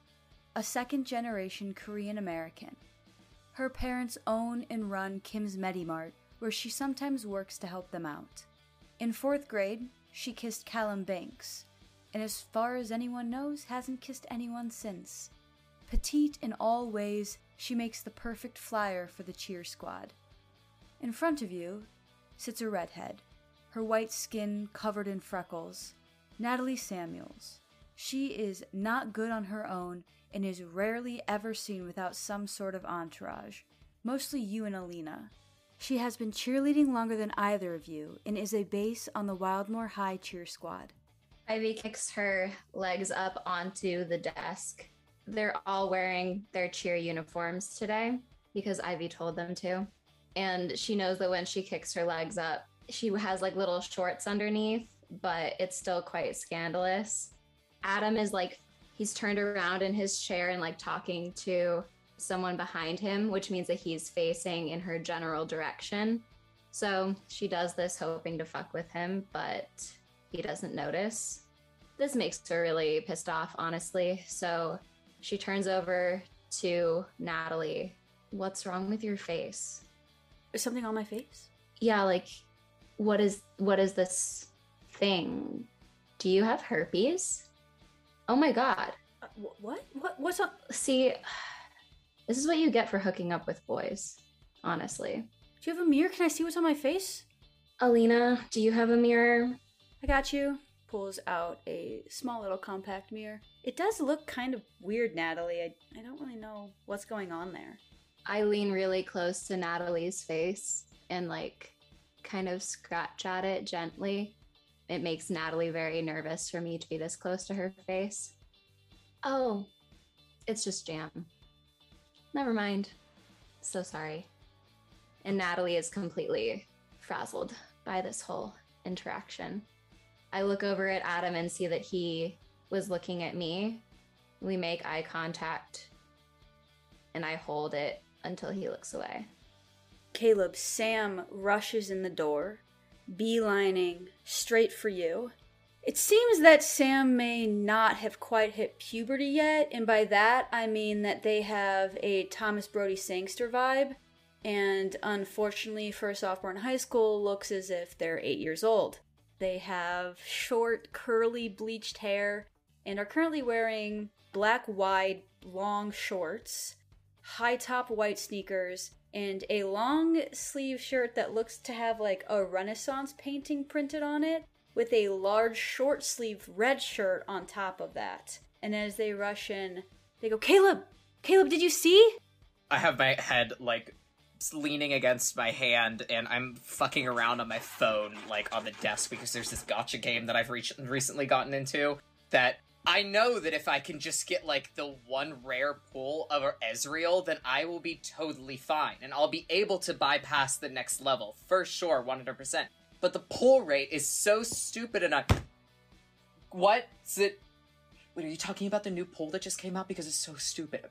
a second generation Korean American. Her parents own and run Kim's Medimart, where she sometimes works to help them out. In fourth grade, she kissed Callum Banks, and as far as anyone knows, hasn't kissed anyone since. Petite in all ways, she makes the perfect flyer for the cheer squad. In front of you sits a redhead, her white skin covered in freckles. Natalie Samuels. She is not good on her own and is rarely ever seen without some sort of entourage, mostly you and Alina. She has been cheerleading longer than either of you and is a base on the Wildmoore High cheer squad. Ivy kicks her legs up onto the desk. They're all wearing their cheer uniforms today because Ivy told them to. And she knows that when she kicks her legs up, she has like little shorts underneath, but it's still quite scandalous. Adam is like, he's turned around in his chair and like talking to someone behind him, which means that he's facing in her general direction. So she does this hoping to fuck with him, but he doesn't notice. This makes her really pissed off, honestly. So she turns over to Natalie. What's wrong with your face? Is something on my face? Yeah, like What is what is this thing? Do you have herpes? Oh my god. Uh, what? What? What's up? See, this is what you get for hooking up with boys, honestly. Do you have a mirror? Can I see what's on my face? Alina, do you have a mirror? I got you. Pulls out a small little compact mirror. It does look kind of weird, Natalie. I, I don't really know what's going on there. I lean really close to Natalie's face and like kind of scratch at it gently. It makes Natalie very nervous for me to be this close to her face. Oh, it's just jam. Never mind. So sorry. And Natalie is completely frazzled by this whole interaction. I look over at Adam and see that he was looking at me. We make eye contact and I hold it until he looks away. Caleb, Sam rushes in the door, beelining straight for you. It seems that Sam may not have quite hit puberty yet, and by that I mean that they have a Thomas Brodie-Sangster vibe, and unfortunately for a sophomore in high school, looks as if they're eight years old. They have short, curly, bleached hair and are currently wearing black, wide, long shorts, high top white sneakers, and a long sleeve shirt that looks to have like a Renaissance painting printed on it, with a large short sleeve red shirt on top of that. And as they rush in, they go, Caleb! Caleb, did you see? I have my head like leaning against my hand and I'm fucking around on my phone like on the desk because there's this gacha game that I've re- recently gotten into that I know that if I can just get like the one rare pull of Ezreal, then I will be totally fine and I'll be able to bypass the next level for sure, 100%. But the pull rate is so stupid and I. What's it? Wait, are you talking about the new pull that just came out? Because it's so stupid.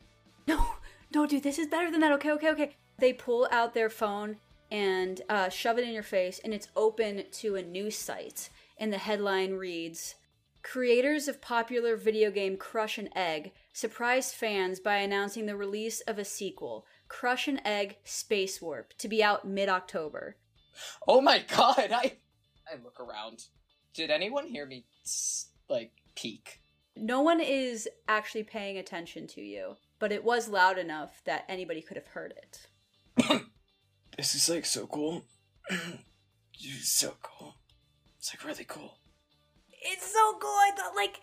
No, no, dude, this is better than that. Okay, okay, okay. They pull out their phone and uh, shove it in your face, and it's open to a news site. And the headline reads Creators of popular video game Crush an Egg surprised fans by announcing the release of a sequel, Crush an Egg Space Warp, to be out mid October. Oh my god, I I look around. Did anyone hear me like peek? No one is actually paying attention to you, but it was loud enough that anybody could have heard it. this is like so cool. it's so cool. It's like really cool. It's so cool. I thought like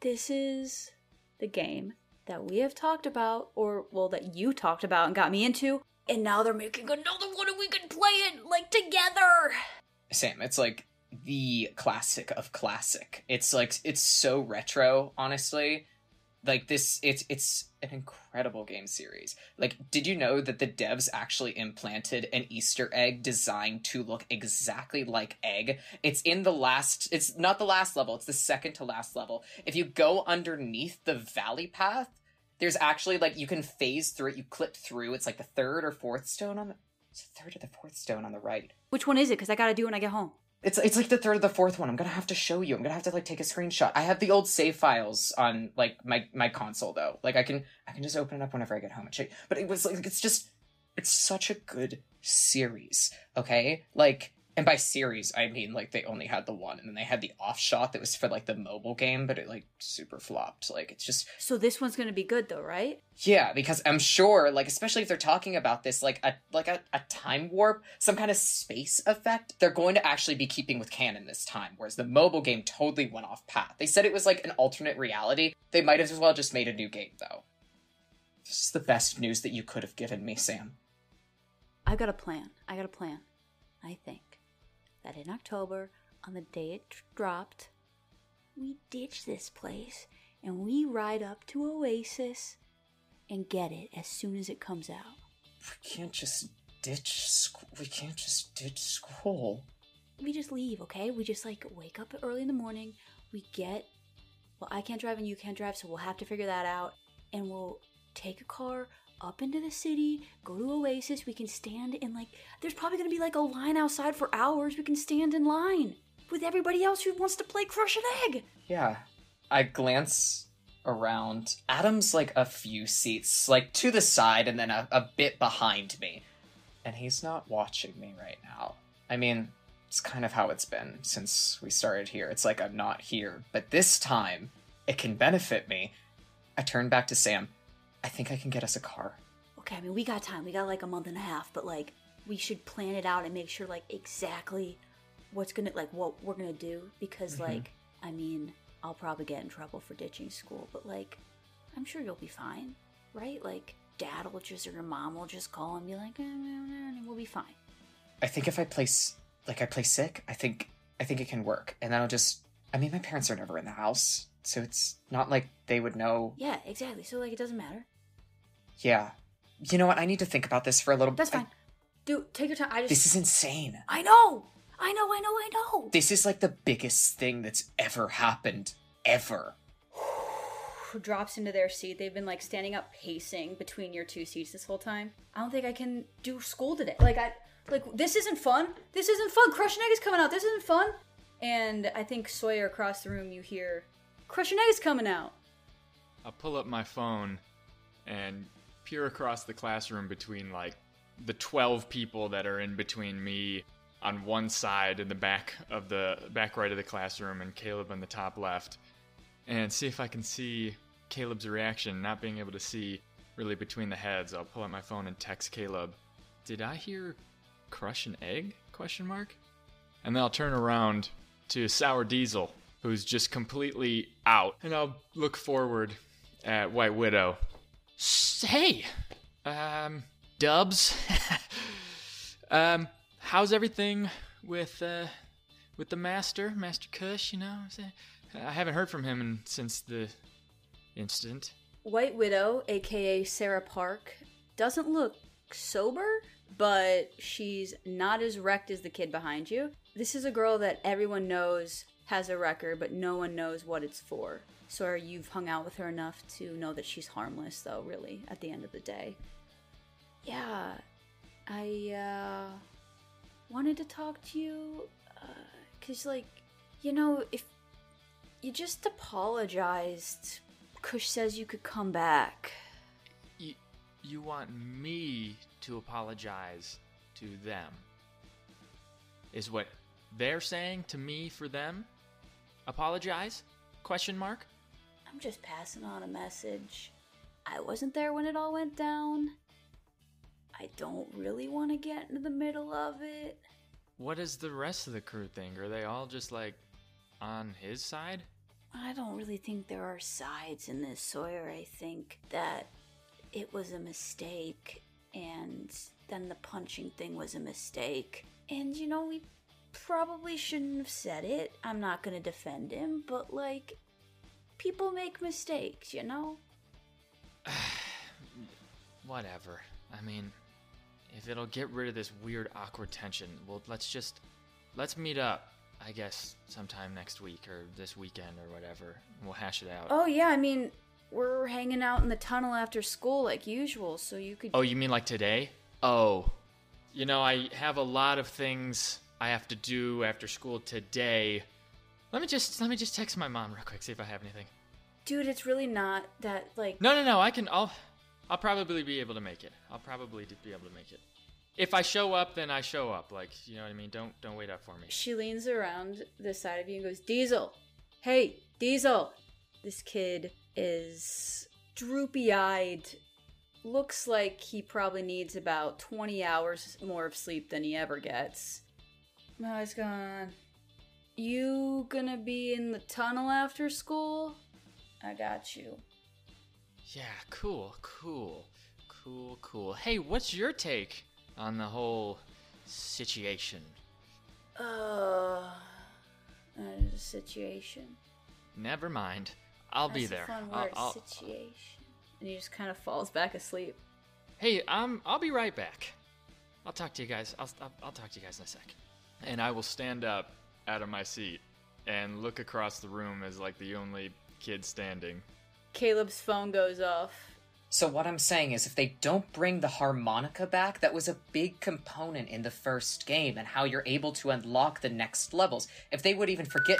this is the game that we have talked about, or well, that you talked about and got me into, and now they're making another one and we can play it like together. Sam, it's like the classic of classic. It's like it's so retro, honestly. Like this it's it's an incredible game series. Like did you know that the devs actually implanted an Easter egg designed to look exactly like egg? It's in the last it's not the last level, it's the second to last level. If you go underneath the valley path, there's actually like you can phase through it. You clip through. It's like the third or fourth stone on the. The third or the fourth stone on the right. Which one is it? Because I gotta do when I get home. It's it's like the third or the fourth one. I'm gonna have to show you. I'm gonna have to like take a screenshot. I have the old save files on like my my console though. Like I can I can just open it up whenever I get home and check. But it was like it's just it's such a good series. Okay, like and by series, I mean like they only had the one, and then they had the offshot that was for like the mobile game, but it like super flopped. Like it's just So this one's gonna be good though, right? yeah, because I'm sure, like especially if they're talking about this like a like a, a time warp, some kind of space effect, they're going to actually be keeping with canon this time. Whereas the mobile game totally went off path. They said it was like an alternate reality. They might as well just made a new game though. This is the best news that you could have given me, Sam. I got a plan. I got a plan. I think that in October, on the day it dropped, we ditch this place and we ride up to Oasis and get it as soon as it comes out. We can't just ditch school. We can't just ditch school. We just leave, okay? We just like wake up early in the morning. We get, well, I can't drive and you can't drive, so we'll have to figure that out. And we'll take a car up into the city, go to Oasis. We can stand in like, there's probably gonna be like a line outside for hours. We can stand in line with everybody else who wants to play Crush an Egg. Yeah. I glance around. Adam's like a few seats, like to the side and then a, a bit behind me. And he's not watching me right now. I mean, It's kind of how it's been since we started here. It's like I'm not here, but this time it can benefit me. I turn back to Sam. I think I can get us a car. Okay, I mean, we got time. We got like a month and a half, but like, we should plan it out and make sure like exactly what's gonna like what we're gonna do because like, I mean, I'll probably get in trouble for ditching school, but like, I'm sure you'll be fine, right? Like, dad will just or your mom will just call and be like, eh, eh, we'll be fine. I think if I place like I play sick, I think I think it can work. And then I'll just I mean my parents are never in the house, so it's not like they would know. Yeah, exactly. So like, it doesn't matter. Yeah. You know what? I need to think about this for a little That's I- fine. Dude, take your time. I just. this is insane. I know. I know. I know. I know. This is like the biggest thing that's ever happened ever. drops into their seat. They've been like standing up pacing between your two seats this whole time. I don't think I can do school today. Like I like this isn't fun. This isn't fun. Crush Egg is coming out. This isn't fun. And I think Sawyer across the room you hear Is coming out. I'll pull up my phone and peer across the classroom between like the 12 people that are in between me on one side in the back of the back right of the classroom and Caleb on the top left and see if I can see Caleb's reaction not being able to see really between the heads. I'll pull out my phone and text Caleb. Did I hear crush an egg? question mark. And then I'll turn around to Sour Diesel, who's just completely out. And I'll look forward at White Widow. "S- Hey, um, Dubs. um, how's everything with uh, with the master, Master Kush? You know, I haven't heard from him in, since the incident. White Widow, aka Sarah Park, doesn't look sober, but she's not as wrecked as the kid behind you. This is a girl that everyone knows has a record, but no one knows what it's for. So you've hung out with her enough to know that she's harmless, though, really, at the end of the day. Yeah, I, uh, wanted to talk to you, uh, cause, like, you know, if you just apologized Kush says you could come back. You, you want me to apologize to them? Is what they're saying to me for them? Apologize? Question mark? I'm just passing on a message. I wasn't there when it all went down. I don't really want to get into the middle of it. What does the rest of the crew think? Are they all just like on his side? I don't really think there are sides in this, Sawyer. I think that it was a mistake, and then the punching thing was a mistake. And, you know, we probably shouldn't have said it. I'm not gonna defend him, but, like, people make mistakes, you know? Whatever. I mean, if it'll get rid of this weird awkward tension, well, let's just let's meet up. I guess sometime next week or this weekend or whatever. We'll hash it out. Oh, yeah, I mean, we're hanging out in the tunnel after school like usual, so you could. Oh, you mean like today? Oh. You know, I have a lot of things I have to do after school today. Let me just let me just text my mom real quick, see if I have anything. Dude, it's really not that, like. No, no, no. I can. I'll. I'll probably be able to make it. I'll probably be able to make it. If I show up, then I show up. Like you know what I mean. Don't don't wait up for me. She leans around the side of you and goes, Diesel! Hey, Diesel! This kid is droopy eyed. Looks like he probably needs about 20 hours more of sleep than he ever gets. Oh, he's gone. You gonna be in the tunnel after school? I got you. Yeah, cool, cool, cool, cool. Hey, what's your take on the whole situation? Uh, uh the situation. Never mind. I'll be there. A fun I'll- I'll- situation. And he just kind of falls back asleep. Hey, um, I'll be right back. I'll talk to you guys. I'll, I'll, I'll talk to you guys in a sec. And I will stand up out of my seat and look across the room as like the only kid standing. Caleb's phone goes off. So what I'm saying is if they don't bring the harmonica back, that was a big component in the first game and how you're able to unlock the next levels. If they would even forget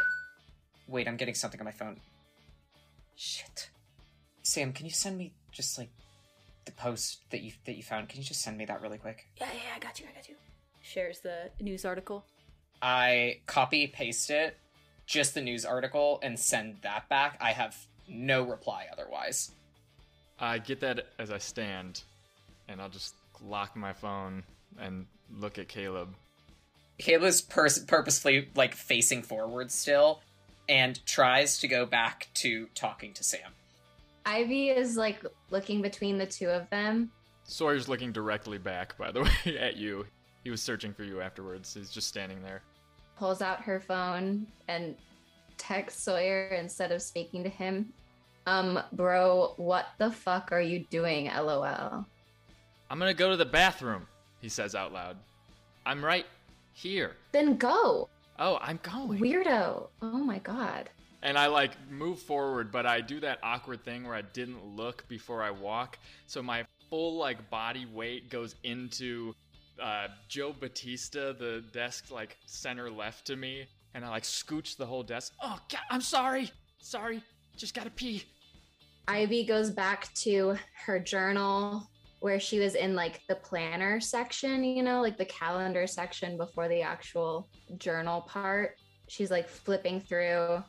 Wait, I'm getting something on my phone. Shit. Sam, can you send me just like the post that you that you found? Can you just send me that really quick? Yeah, yeah, I got you, I got you. Shares the news article. I copy paste it, just the news article, and send that back. I have no reply otherwise. I get that as I stand, and I'll just lock my phone and look at Caleb. Caleb's pers- purposefully like facing forward still, and tries to go back to talking to Sam. Ivy is like looking between the two of them. Sawyer's looking directly back, by the way, at you. He was searching for you afterwards. He's just standing there. pulls out her phone and texts Sawyer instead of speaking to him. Um, bro, what the fuck are you doing? LOL. I'm gonna go to the bathroom, he says out loud. I'm right here. Then go, Oh, I'm going. weirdo. Oh my god. And I like move forward, but I do that awkward thing where I didn't look before I walk. So my full like body weight goes into uh, Joe Batista, the desk like center left to me, and I like scooch the whole desk. Oh God, I'm sorry, sorry, just gotta pee. Ivy goes back to her journal where she was in like the planner section, you know, like the calendar section before the actual journal part. She's like flipping through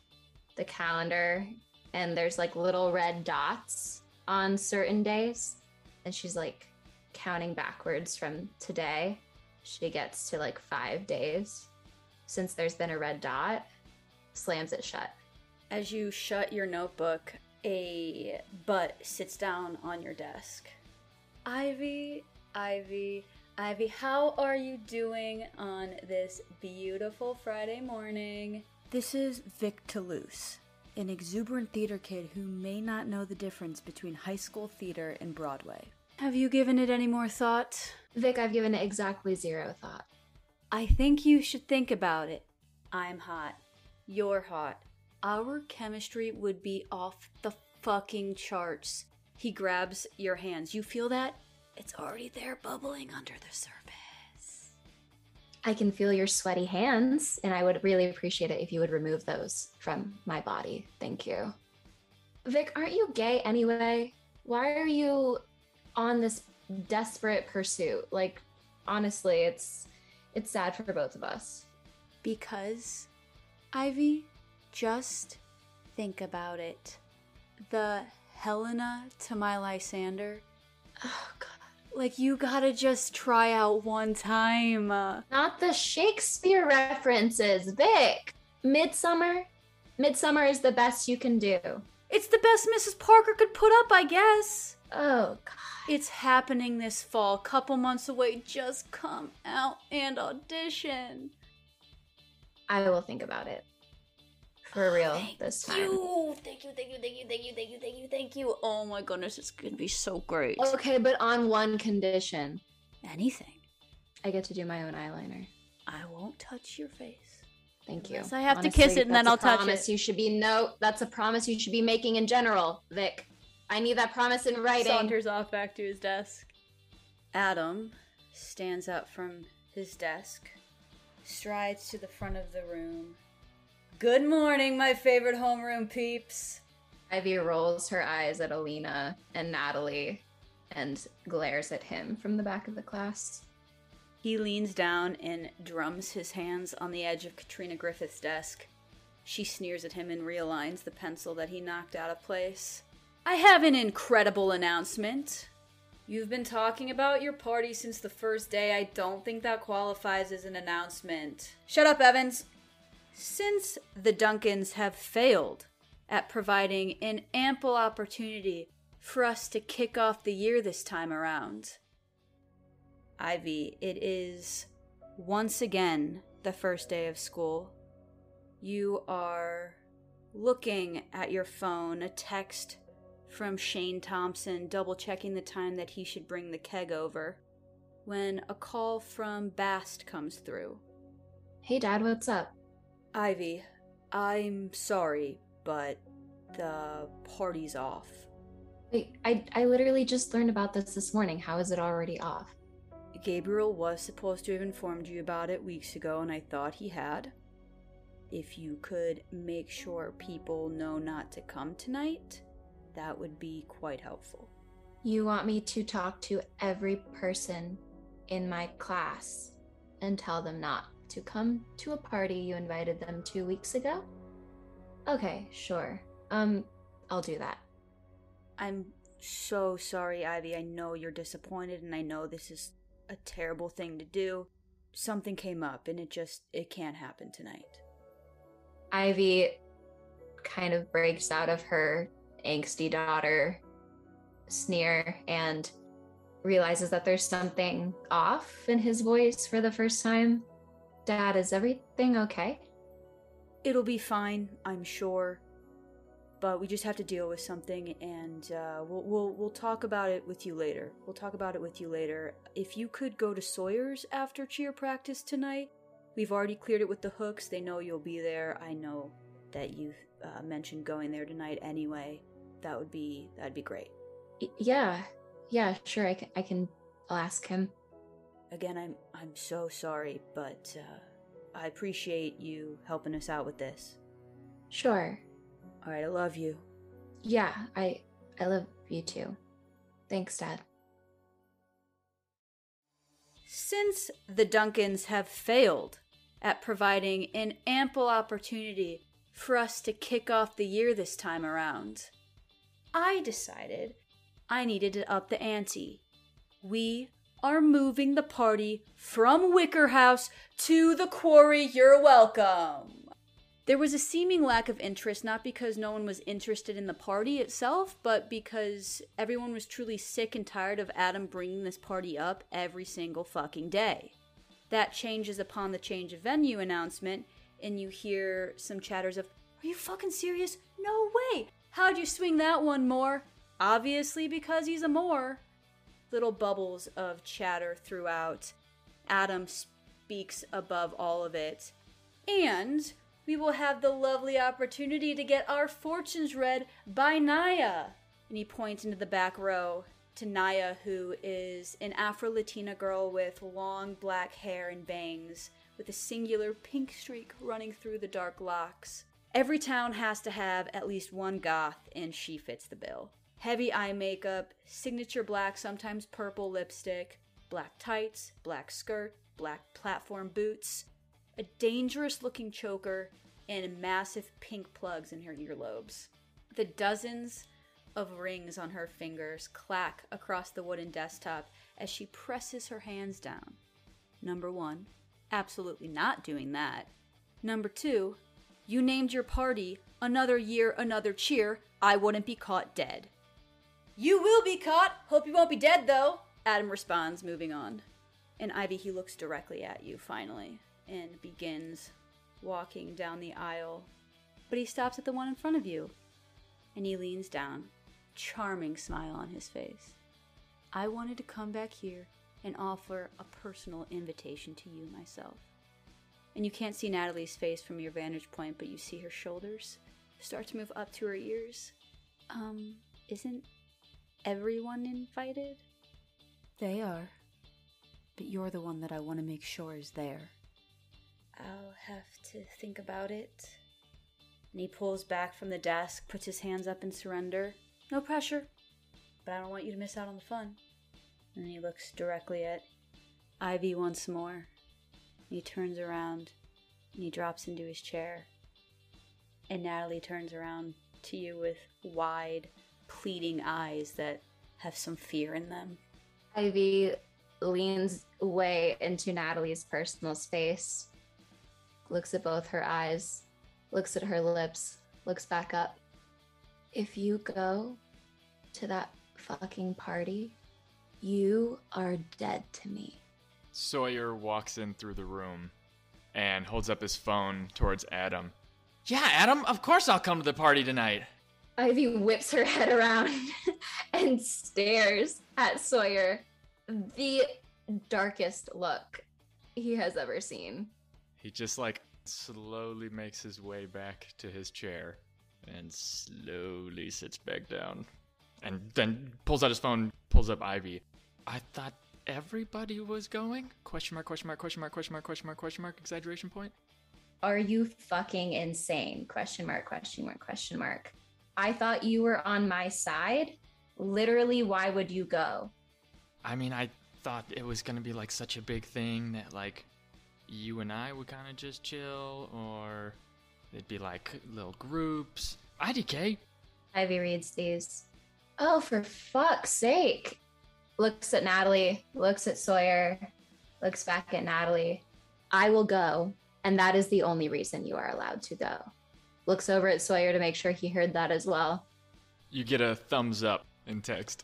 the calendar and there's like little red dots on certain days. And she's like counting backwards from today. She gets to like five days since there's been a red dot, slams it shut. As you shut your notebook, a butt sits down on your desk. Ivy, Ivy, Ivy, how are you doing on this beautiful Friday morning? This is Vic Toulouse, an exuberant theater kid who may not know the difference between high school theater and Broadway. Have you given it any more thought? Vic, I've given it exactly zero thought. I think you should think about it. I'm hot. You're hot. Our chemistry would be off the fucking charts. He grabs your hands. You feel that? It's already there bubbling under the surface. I can feel your sweaty hands, and I would really appreciate it if you would remove those from my body. Thank you. Vic, aren't you gay anyway? Why are you on this desperate pursuit? Like, honestly, it's it's sad for both of us. Because, Ivy, just think about it. The Helena to my Lysander. Oh god. Like, you gotta just try out one time. Not the Shakespeare references, Vic. Midsummer? Midsummer is the best you can do. It's the best Mrs. Parker could put up, I guess. Oh god. It's happening this fall, couple months away. Just come out and audition. I will think about it. For real Thank this time. you. Thank you, thank you, thank you, thank you, thank you, thank you, thank you. Oh my goodness, it's gonna be so great. Okay, but on one condition. Anything. I get to do my own eyeliner. I won't touch your face. Thank you. Unless I have to kiss it and then I'll touch it. You should be no. That's a promise you should be making in general, Vic. I need that promise in writing. Saunters off back to his desk. Adam stands up from his desk, strides to the front of the room. Good morning, my favorite homeroom peeps. Ivy rolls her eyes at Alina and Natalie, and glares at him from the back of the class. He leans down and drums his hands on the edge of Katrina Griffith's desk. She sneers at him and realigns the pencil that he knocked out of place. I have an incredible announcement. You've been talking about your party since the first day. I don't think that qualifies as an announcement. Shut up, Evans. Since the Duncans have failed at providing an ample opportunity for us to kick off the year this time around, Ivy, it is once again the first day of school. You are looking at your phone, a text from Shane Thompson, double checking the time that he should bring the keg over, when a call from Bast comes through. Hey, Dad, what's up? Ivy, I'm sorry, but the party's off. Wait, I I literally just learned about this this morning. How is it already off? Gabriel was supposed to have informed you about it weeks ago, and I thought he had. If you could make sure people know not to come tonight, that would be quite helpful. You want me to talk to every person in my class and tell them not to come to a party you invited them two weeks ago? Okay, sure. Um, I'll do that. I'm so sorry, Ivy. I know you're disappointed and I know this is a terrible thing to do. Something came up and it just it can't happen tonight. Ivy kind of breaks out of her angsty daughter sneer and realizes that there's something off in his voice for the first time. Dad, is everything okay? It'll be fine, I'm sure. But we just have to deal with something, and uh, we'll, we'll we'll talk about it with you later. We'll talk about it with you later. If you could go to Sawyer's after cheer practice tonight, we've already cleared it with the Hooks. They know you'll be there. I know that you've uh, mentioned going there tonight anyway. That would be that'd be great. Yeah, yeah, sure. I can. I can. I'll ask him. Again, I'm I'm so sorry, but uh, I appreciate you helping us out with this. Sure. All right, I love you. Yeah, I. I love you too. Thanks, Dad. Since the Duncans have failed at providing an ample opportunity for us to kick off the year this time around, I decided I needed to up the ante. We are moving the party from Wicker House to the quarry. You're welcome. There was a seeming lack of interest, not because no one was interested in the party itself, but because everyone was truly sick and tired of Adam bringing this party up every single fucking day. That changes upon the change of venue announcement, and you hear some chatters of, Are you fucking serious? No way! How'd you swing that one, Moore? Obviously, because he's a Moore. Little bubbles of chatter throughout. Adam speaks above all of it. And we will have the lovely opportunity to get our fortunes read by Naya. And he points into the back row to Naya, who is an Afro Latina girl with long black hair and bangs, with a singular pink streak running through the dark locks. Every town has to have at least one goth, and she fits the bill. Heavy eye makeup, signature black, sometimes purple lipstick, black tights, black skirt, black platform boots, a dangerous looking choker, and massive pink plugs in her earlobes. The dozens of rings on her fingers clack across the wooden desktop as she presses her hands down. Number one, absolutely not doing that. Number two, you named your party Another Year, Another Cheer. I wouldn't be caught dead. You will be caught. Hope you won't be dead, though. Adam responds, moving on. And Ivy, he looks directly at you finally and begins walking down the aisle. But he stops at the one in front of you and he leans down, charming smile on his face. I wanted to come back here and offer a personal invitation to you myself. And you can't see Natalie's face from your vantage point, but you see her shoulders start to move up to her ears. Um, isn't everyone invited? They are. But you're the one that I want to make sure is there. I'll have to think about it. And he pulls back from the desk, puts his hands up in surrender. No pressure, but I don't want you to miss out on the fun. And he looks directly at Ivy once more. He turns around and he drops into his chair. And Natalie turns around to you with wide, pleading eyes that have some fear in them. Ivy leans way into Natalie's personal space, looks at both her eyes, looks at her lips, looks back up. If you go to that fucking party, you are dead to me. Sawyer walks in through the room and holds up his phone towards Adam. Yeah, Adam, of course I'll come to the party tonight. Ivy whips her head around and stares at Sawyer. The darkest look he has ever seen. He just like slowly makes his way back to his chair and slowly sits back down. And then pulls out his phone, pulls up Ivy. I thought everybody was going? Question mark, question mark, question mark, question mark, question mark, question mark, exaggeration point? Are you fucking insane? Question mark, question mark, question mark. I thought you were on my side. Literally, why would you go? I mean, I thought it was gonna be like such a big thing that like you and I would kind of just chill, or it'd be like little groups. IDK. Ivy reads these. Oh, for fuck's sake. Looks at Natalie, looks at Sawyer, looks back at Natalie. I will go, and that is the only reason you are allowed to go. Looks over at Sawyer to make sure he heard that as well. You get a thumbs up in text.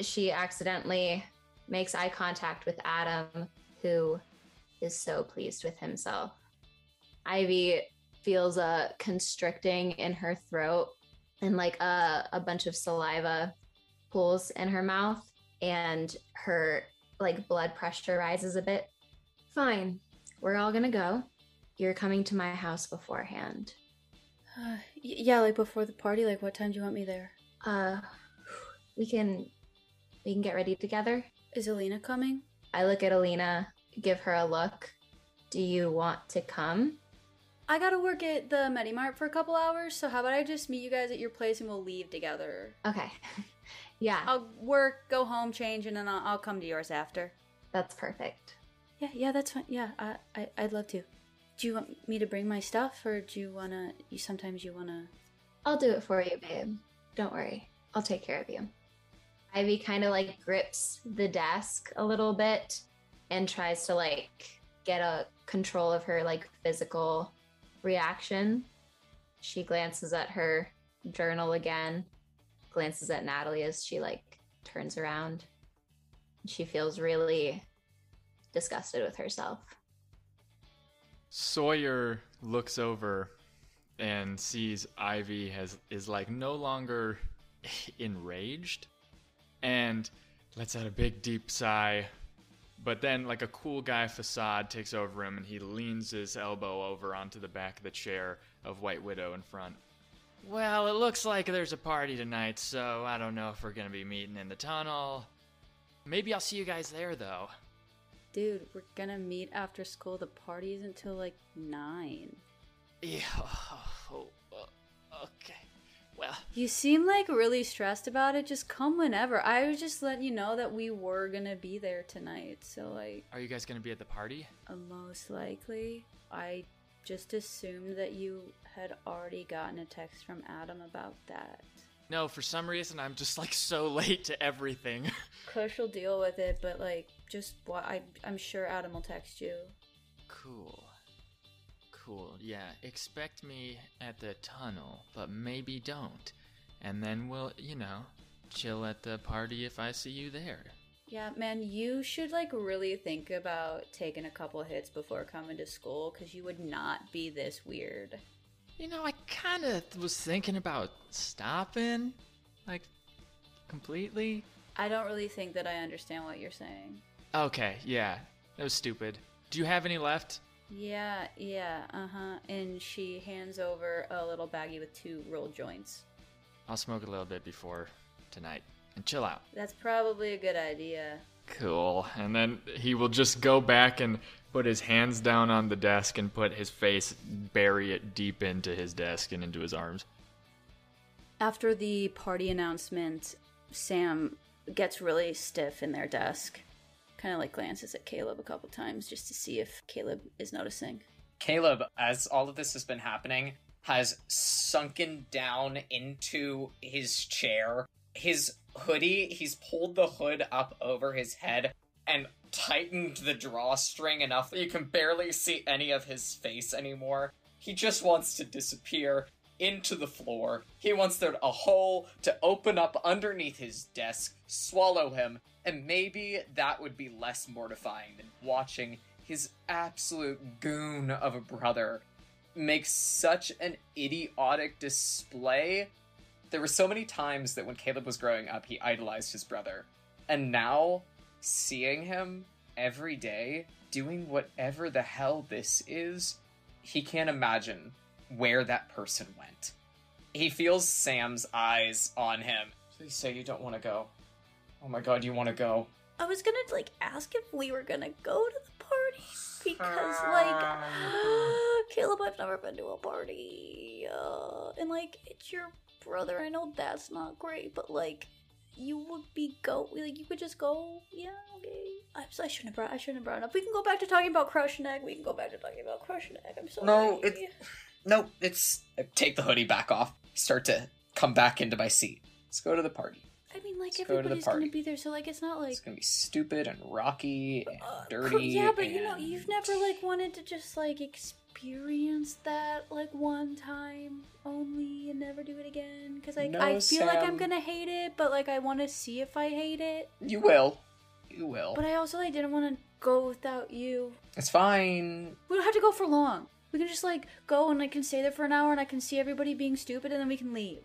She accidentally makes eye contact with Adam, who is so pleased with himself. Ivy feels a constricting in her throat and like a, a bunch of saliva pools in her mouth and her like blood pressure rises a bit. Fine, we're all gonna go. You're coming to my house beforehand. Uh, y- yeah, like before the party. Like, what time do you want me there? Uh, we can we can get ready together. Is Alina coming? I look at Alina, give her a look. Do you want to come? I gotta work at the Medimart for a couple hours, so how about I just meet you guys at your place and we'll leave together? Okay. yeah, I'll work, go home, change, and then I'll, I'll come to yours after. that's perfect. Yeah, yeah, that's fine. Yeah, I, I, I'd love to. Do you want me to bring my stuff, or do you wanna? You sometimes you wanna. I'll do it for you, babe. Don't worry. I'll take care of you. Ivy kind of like grips the desk a little bit and tries to like get a control of her like physical reaction. She glances at her journal again, glances at Natalie as she like turns around. She feels really disgusted with herself. Sawyer looks over and sees Ivy has is like no longer enraged and lets out a big deep sigh. But then like a cool guy facade takes over him and he leans his elbow over onto the back of the chair of White Widow in front. Well, it looks like there's a party tonight, so I don't know if we're gonna be meeting in the tunnel. Maybe I'll see you guys there though. Dude, we're gonna meet after school. The party isn't until like nine. Yeah. Oh, uh, okay. Well, You seem like really stressed about it. Just come whenever. I was just letting you know that we were gonna be there tonight. So like, are you guys gonna be at the party? uh, most likely, I just assumed that you had already gotten a text from Adam about that. No, for some reason I'm just like so late to everything. Kush will deal with it, but like, just what I, I'm sure Adam will text you. cool. Cool. Yeah, expect me at the tunnel, but maybe don't. And then we'll, you know, chill at the party if I see you there. Yeah, man, you should like really think about taking a couple hits before coming to school because you would not be this weird. You know, I kind of was thinking about stopping, like, completely. I don't really think that I understand what you're saying. Okay, yeah, that was stupid. Do you have any left? Yeah, yeah, uh huh. And she hands over a little baggie with two rolled joints. I'll smoke a little bit before tonight and chill out. That's probably a good idea. Cool. And then he will just go back and put his hands down on the desk and put his face, bury it deep into his desk and into his arms. After the party announcement, Sam gets really stiff in their desk. Kind of like glances at Caleb a couple times just to see if Caleb is noticing. Caleb, as all of this has been happening, has sunken down into his chair. His hoodie, he's pulled the hood up over his head and tightened the drawstring enough that you can barely see any of his face anymore. He just wants to disappear into the floor. He wants there a hole to open up underneath his desk, swallow him, and maybe that would be less mortifying than watching his absolute goon of a brother make such an idiotic display. There were so many times that when Caleb was growing up, he idolized his brother. And now, seeing him every day doing whatever the hell this is, he can't imagine where that person went. He feels Sam's eyes on him. Please say you don't want to go. Oh my god, you want to go. I was gonna like ask if we were gonna go to the party because like Caleb, I've never been to a party, uh, and like it's your brother. I know that's not great, but like you would be go like you could just go. Yeah, okay. I'm I shouldn't have brought I shouldn't have brought it up. We can go back to talking about crush and egg. We can go back to talking about crush and egg. I'm sorry. No, it- Nope, it's. I take the hoodie back off, start to come back into my seat. Let's go to the party. I mean, like Let's go to everybody's gonna be there, so like it's not like It's gonna be stupid and rocky and Uh, dirty. Yeah, but you know, you've never like wanted to just like experience that like one time only and never do it again. Because like No, I feel like I'm gonna hate it, but like I want to see if I hate it. You will. You will. But I also like didn't want to go without you. It's fine. We don't have to go for long. We can just like go and I can stay there for an hour and I can see everybody being stupid and then we can leave.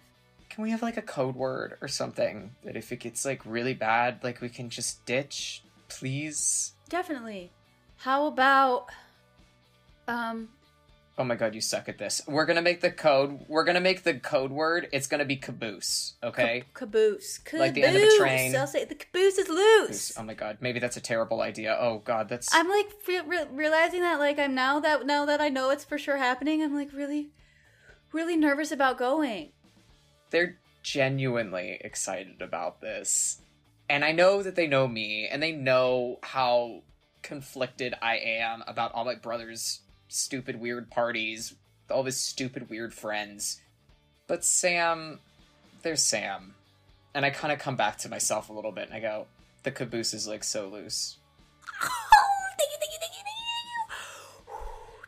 Can we have like a code word or something that if it gets like really bad, like we can just ditch, please? Definitely. How about um Oh my god, you suck at this. We're gonna make the code. We're gonna make the code word. It's gonna be caboose. Okay. ca- caboose? Caboose. Like the end of a train. I'll say the caboose is loose. Caboose. Oh my god, maybe that's a terrible idea. Oh god, that's. I'm like re- re- realizing that like I'm now that now that I know it's for sure happening. I'm like really, really nervous about going. They're genuinely excited about this, and I know that they know me, and they know how conflicted I am about all my brother's stupid weird parties, all his stupid weird friends. But Sam, there's Sam, and I kind of come back to myself a little bit, and I go, the caboose is like so loose. Oh, thank you, thank you, thank you, thank you.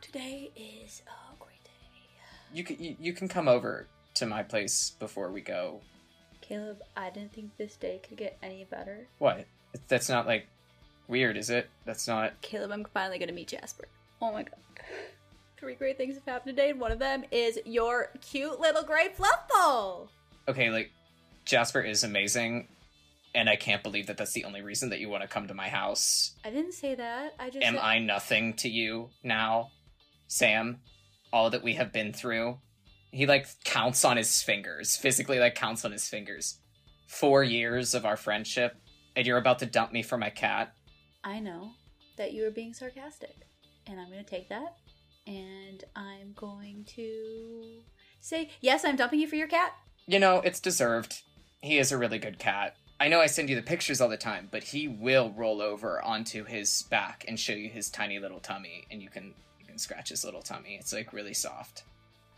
Today is a great day. You can you, you can come over to my place before we go. Caleb, I didn't think this day could get any better. What? That's not like weird, is it? That's not. Caleb, I'm finally gonna meet Jasper. Oh my god. Three great things have happened today, and one of them is your cute little gray fluff ball. Okay, like Jasper is amazing, and I can't believe that that's the only reason that you want to come to my house. I didn't say that. I just Am said- I nothing to you now, Sam? All that we have been through. He like counts on his fingers, physically like counts on his fingers. Four years of our friendship, and you're about to dump me for my cat. I know that you were being sarcastic, and I'm going to take that, and I'm going to say, yes, I'm dumping you for your cat. You know, it's deserved. He is a really good cat. I know I send you the pictures all the time, but he will roll over onto his back and show you his tiny little tummy, and you can you can scratch his little tummy. It's like really soft.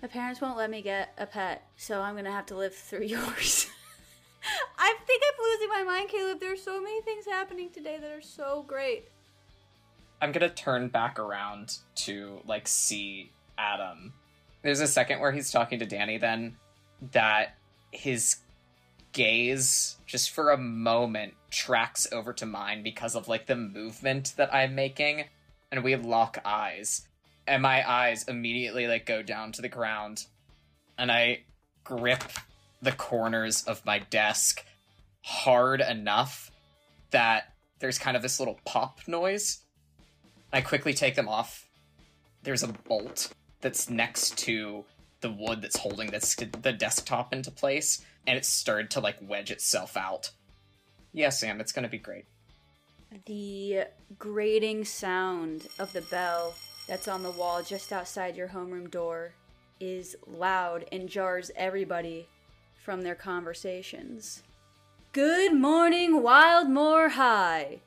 My parents won't let me get a pet, so I'm to have to live through yours. I think I'm losing my mind, Caleb. There's so many things happening today that are so great. I'm gonna turn back around to like see Adam. There's a second where he's talking to Danny then that his gaze just for a moment tracks over to mine because of like the movement that I'm making and we lock eyes and my eyes immediately like go down to the ground and I grip the corners of my desk hard enough that there's kind of this little pop noise I quickly take them off. There's a bolt that's next to the wood that's holding this, the desktop into place, and it's started to like wedge itself out. Yeah, Sam, it's gonna be great. The grating sound of the bell that's on the wall just outside your homeroom door is loud and jars everybody from their conversations. Good morning, Wildmoore High!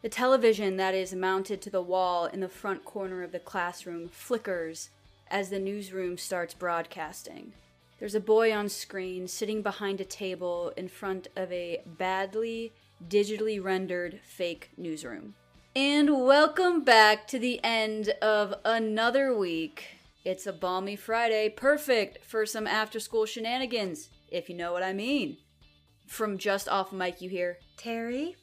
The television that is mounted to the wall in the front corner of the classroom flickers as the newsroom starts broadcasting. There's a boy on screen sitting behind a table in front of a badly digitally rendered fake newsroom. And welcome back to the end of another week. It's a balmy Friday, perfect for some after school shenanigans, if you know what I mean. From just off mic, you hear, Terry,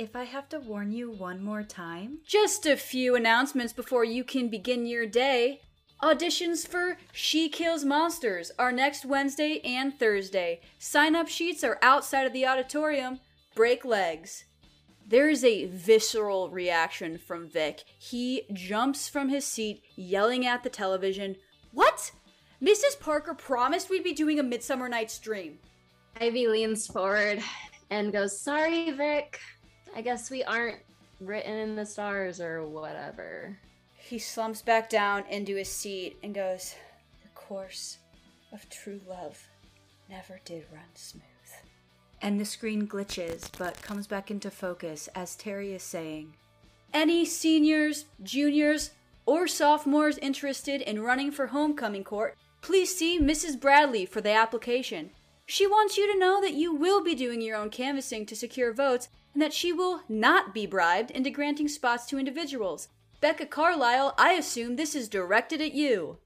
if I have to warn you one more time, Just a few announcements before you can begin your day. Auditions for She Kills Monsters are next Wednesday and Thursday. Sign up sheets are outside of the auditorium. Break legs. There is a visceral reaction from Vic. He jumps from his seat, yelling at the television, What? Mrs. Parker promised we'd be doing a Midsummer Night's Dream. Ivy leans forward and goes, Sorry, Vic. I guess we aren't written in the stars or whatever. He slumps back down into his seat and goes, The course of true love never did run smooth. and the screen glitches but comes back into focus as Terry is saying, Any seniors, juniors, or sophomores interested in running for homecoming court, please see Mrs. Bradley for the application. She wants you to know that you will be doing your own canvassing to secure votes and that she will not be bribed into granting spots to individuals. Becca Carlisle, I assume this is directed at you.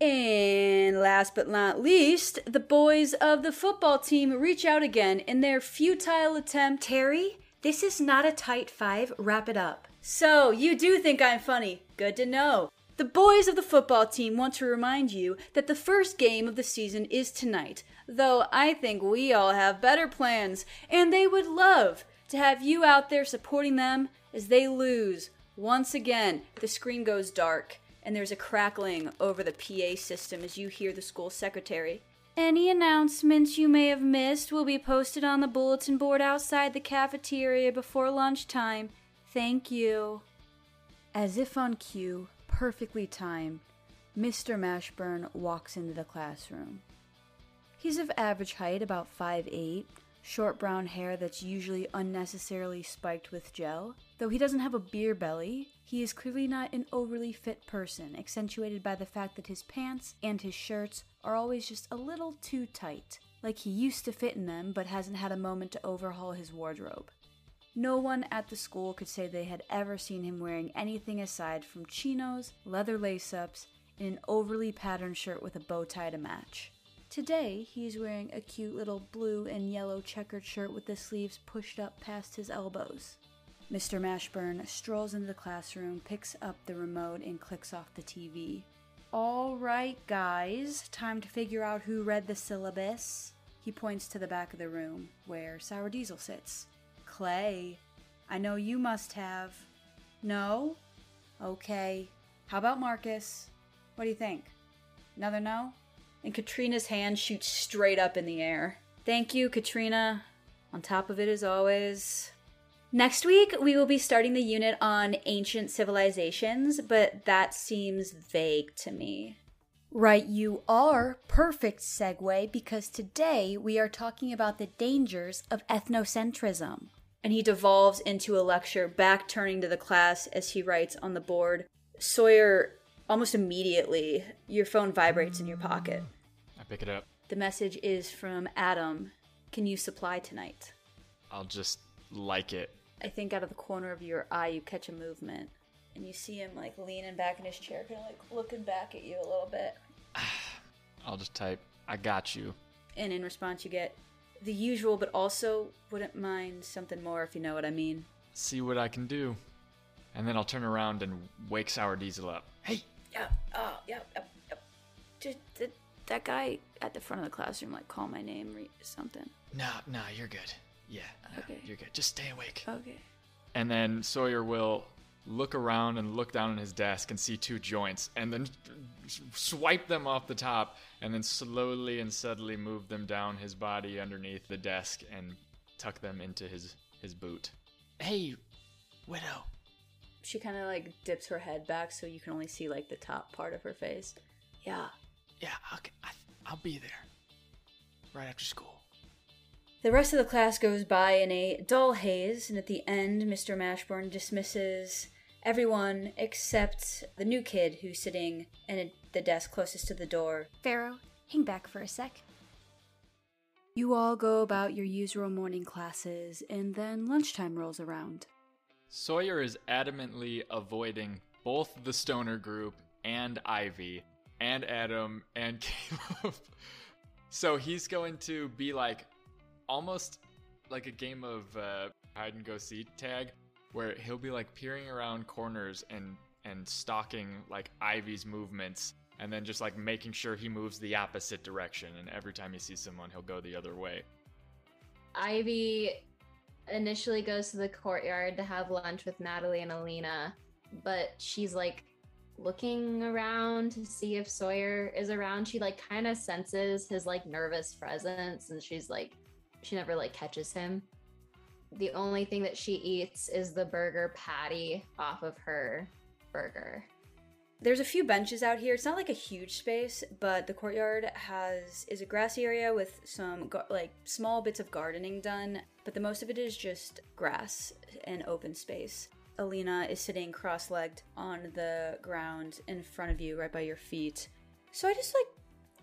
And last but not least, the boys of the football team reach out again in their futile attempt. Terry, this is not a tight five. Wrap it up. So, you do think I'm funny. Good to know. The boys of the football team want to remind you that the first game of the season is tonight, though I think we all have better plans, and they would love to have you out there supporting them as they lose. Once again, the screen goes dark and there's a crackling over the PA system as you hear the school secretary. Any announcements you may have missed will be posted on the bulletin board outside the cafeteria before lunchtime. Thank you. As if on cue, perfectly timed, Mr. Mashburn walks into the classroom. He's of average height, about 5'8, short brown hair that's usually unnecessarily spiked with gel. Though he doesn't have a beer belly, he is clearly not an overly fit person, accentuated by the fact that his pants and his shirts are always just a little too tight, like he used to fit in them but hasn't had a moment to overhaul his wardrobe. No one at the school could say they had ever seen him wearing anything aside from chinos, leather lace ups, and an overly patterned shirt with a bow tie to match. Today, he is wearing a cute little blue and yellow checkered shirt with the sleeves pushed up past his elbows. Mr. Mashburn strolls into the classroom, picks up the remote, and clicks off the TV. All right, guys, time to figure out who read the syllabus. He points to the back of the room where Sour Diesel sits. Clay, I know you must have. No? Okay. How about Marcus? What do you think? Another no? And Katrina's hand shoots straight up in the air. Thank you, Katrina. On top of it, as always, Next week, we will be starting the unit on ancient civilizations, but that seems vague to me. Right, you are. Perfect segue because today we are talking about the dangers of ethnocentrism. And he devolves into a lecture, back turning to the class as he writes on the board. Sawyer, almost immediately, your phone vibrates in your pocket. Pick it up. The message is from Adam. Can you supply tonight? I'll just like it. I think out of the corner of your eye you catch a movement and you see him like leaning back in his chair, kind of like looking back at you a little bit. I'll just type, I got you. And in response, you get the usual, but also wouldn't mind something more if you know what I mean. See what I can do. And then I'll turn around and wake Sour Diesel up. Hey, Yeah, oh, yep, yep, yep. Did that guy at the front of the classroom like call my name or something? no, no, you're good. Yeah, no, Okay. you're good. Just stay awake. Okay. And then Sawyer will look around and look down on his desk and see two joints and then swipe them off the top and then slowly and subtly move them down his body underneath the desk and tuck them into his his boot. Hey, widow. She kind of like dips her head back so you can only see like the top part of her face. Yeah. Yeah, I'll, I, I'll be there. Right after school. The rest of the class goes by in a dull haze, and at the end, Mr. Mashburn dismisses everyone except the new kid who's sitting at the desk closest to the door. Pharaoh, hang back for a sec. You all go about your usual morning classes, and then lunchtime rolls around. Sawyer is adamantly avoiding both the stoner group and Ivy and Adam and Caleb. so he's going to be like almost like a game of uh, hide and go seek tag where he'll be like peering around corners and and stalking like Ivy's movements and then just like making sure he moves the opposite direction and every time he sees someone he'll go the other way. Ivy initially goes to the courtyard to have lunch with Natalie and Alina, but she's like looking around to see if Sawyer is around. She like kind of senses his like nervous presence and she's like she never like catches him. The only thing that she eats is the burger patty off of her burger. there's a few benches out here. It's not like a huge space, but the courtyard has is a grassy area with some gar- like small bits of gardening done, but the most of it is just grass and open space. Alina is sitting cross-legged on the ground in front of you, right by your feet. So I just like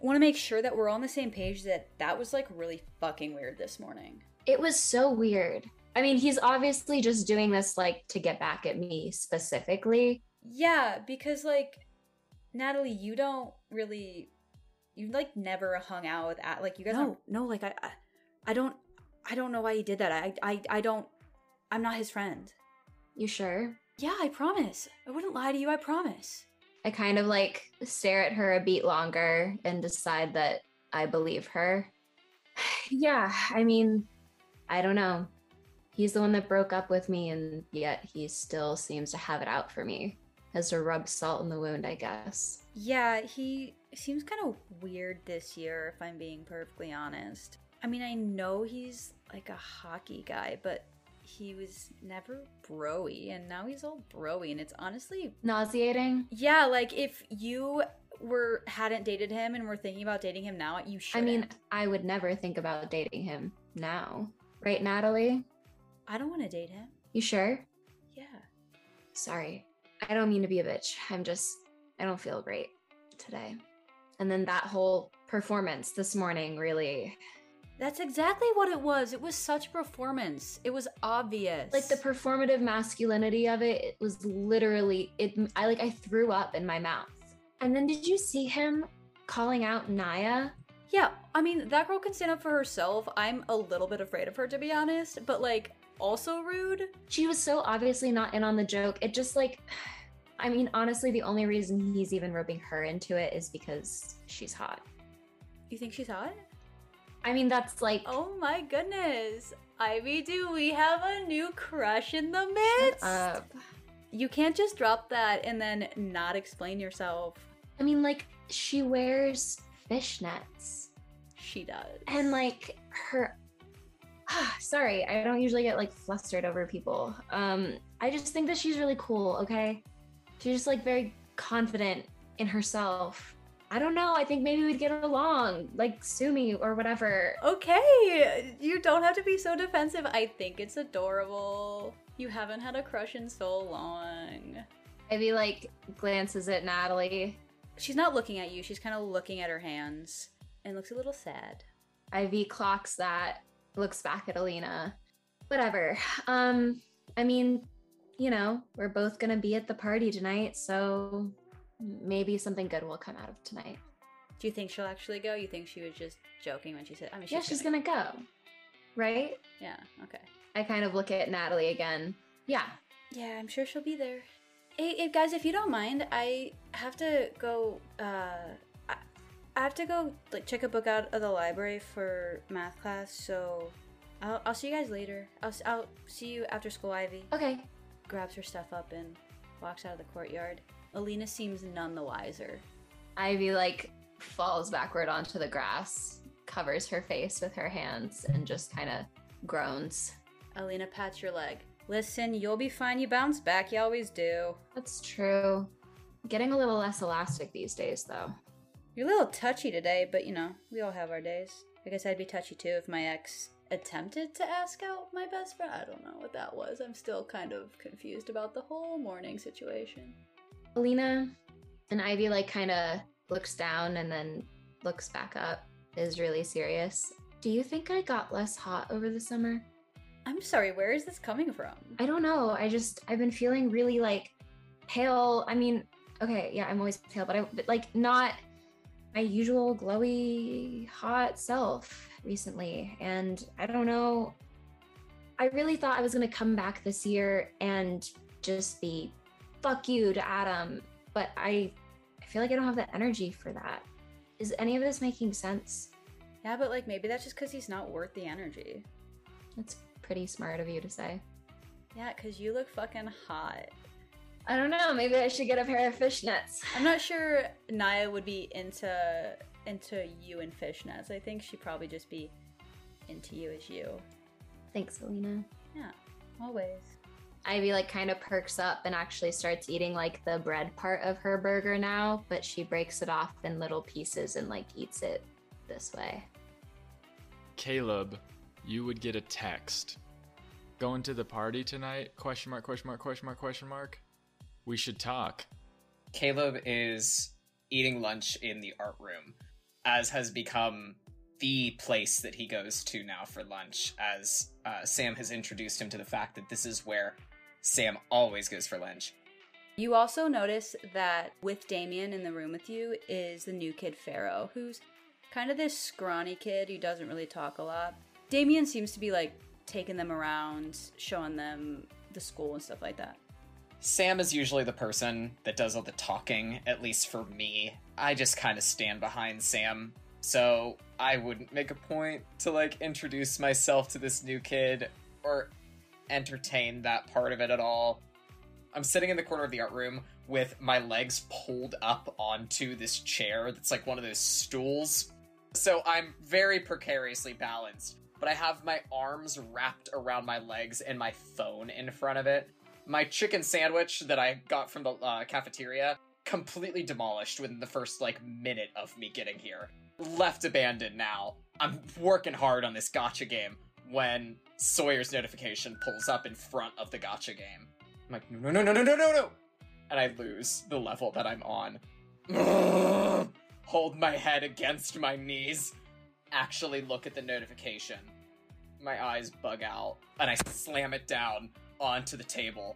want to make sure that we're on the same page that that was like really fucking weird this morning. It was so weird. I mean, he's obviously just doing this like to get back at me specifically. Yeah, because like Natalie, you don't really you like never hung out with at like you guys No, don't no, like I, I, I don't, I don't know why he did that. I, I, I don't. I'm not his friend. You sure? Yeah, I promise. I wouldn't lie to you. I promise. I kind of like stare at her a beat longer and decide that I believe her. yeah, I mean, I don't know. He's the one that broke up with me, and yet he still seems to have it out for me. Has to rub salt in the wound, I guess. Yeah, he seems kind of weird this year if I'm being perfectly honest. I mean, I know he's like a hockey guy, but he was never broy and now he's all broy and it's honestly Nauseating. yeah, like if you were hadn't dated him and were thinking about dating him now, you should I mean, I would never think about dating him now. Right, Natalie? I don't want to date him. You sure? Yeah. Sorry. I don't mean to be a bitch. I'm just, I don't feel great today. And then that whole performance this morning really, That's exactly what it was. It was such performance. It was obvious. like the performative masculinity of it, it was literally, it, I like, I threw up in my mouth. And then did you see him calling out Naya? Yeah, I mean, that girl can stand up for herself. I'm a little bit afraid of her, to be honest, but like, also rude. She was so obviously not in on the joke. It just like, I mean, honestly, the only reason he's even roping her into it is because she's hot. You think she's hot? I mean, that's like, Oh my goodness. Ivy, do we have a new crush in the shut midst? up. You can't just drop that and then not explain yourself. I mean, like, she wears fishnets. She does. And, like, her. Sorry, I don't usually get, like, flustered over people. Um, I just think that she's really cool, okay? She's just, like, very confident in herself. I don't know. I think maybe we'd get along, like, sue me or whatever. Okay, you don't have to be so defensive. I think it's adorable. You haven't had a crush in so long. Ivy, like, glances at Natalie. She's not looking at you, she's kind of looking at her hands and looks a little sad. Ivy clocks that, looks back at Alina. Whatever. Um, I mean, you know, we're both gonna be at the party tonight, so maybe something good will come out of tonight. Do you think she'll actually go? You think she was just joking when she said, I mean, she's yeah, she's gonna go. Right? Yeah, okay. I kind of look at Natalie again. Yeah. Yeah, I'm sure she'll be there. Hey, hey, guys, if you don't mind, I have to go. Uh, I, I have to go like check a book out of the library for math class. So, I'll, I'll see you guys later. I'll I'll see you after school. Ivy Okay. grabs her stuff up and walks out of the courtyard. Alina seems none the wiser. Ivy like falls backward onto the grass, covers her face with her hands, and just kind of groans. Alina pats your leg. Listen, you'll be fine. You bounce back. You always do. That's true. Getting a little less elastic these days, though. You're a little touchy today, but you know, we all have our days. I guess I'd be touchy too if my ex attempted to ask out my best friend. I don't know what that was. I'm still kind of confused about the whole morning situation. Alina and Ivy like kind of looks down and then looks back up, is really serious. Do you think I got less hot over the summer? I'm sorry, where is this coming from? I don't know. I just I've been feeling really like pale. I mean, okay, yeah, I'm always pale, but I but like not my usual glowy hot self recently. And I don't know. I really thought I was gonna come back this year and just be fuck you to Adam, but I I feel like I don't have the energy for that. Is any of this making sense? Yeah, but like maybe that's just because he's not worth the energy. That's pretty smart of you to say. Yeah, because you look fucking hot. I don't know. Maybe I should get a pair of fishnets. I'm not sure Naya would be into into you and fishnets. I think she'd probably just be into you as you. Thanks, Alina. Yeah, always. Ivy like kind of perks up and actually starts eating like the bread part of her burger now, but she breaks it off in little pieces and like eats it this way. Caleb, you would get a text. Going to the party tonight? Question mark, question mark, question mark, question mark. We should talk. Caleb is eating lunch in the art room, as has become the place that he goes to now for lunch, as uh, Sam has introduced him to the fact that this is where Sam always goes for lunch. You also notice that with Damien in the room with you is the new kid Pharaoh, who's kind of this scrawny kid who doesn't really talk a lot. Damien seems to be like taking them around, showing them the school and stuff like that. Sam is usually the person that does all the talking, at least for me. I just kind of stand behind Sam. So I wouldn't make a point to like introduce myself to this new kid or entertain that part of it at all. I'm sitting in the corner of the art room with my legs pulled up onto this chair that's like one of those stools. So I'm very precariously balanced, but I have my arms wrapped around my legs and my phone in front of it. My chicken sandwich that I got from the uh, cafeteria completely demolished within the first like minute of me getting here. Left abandoned now. I'm working hard on this gacha game when Sawyer's notification pulls up in front of the gacha game. I'm like, no, no, no, no, no, no, no! And I lose the level that I'm on. Hold my head against my knees. Actually look at the notification. My eyes bug out, and I slam it down onto the table.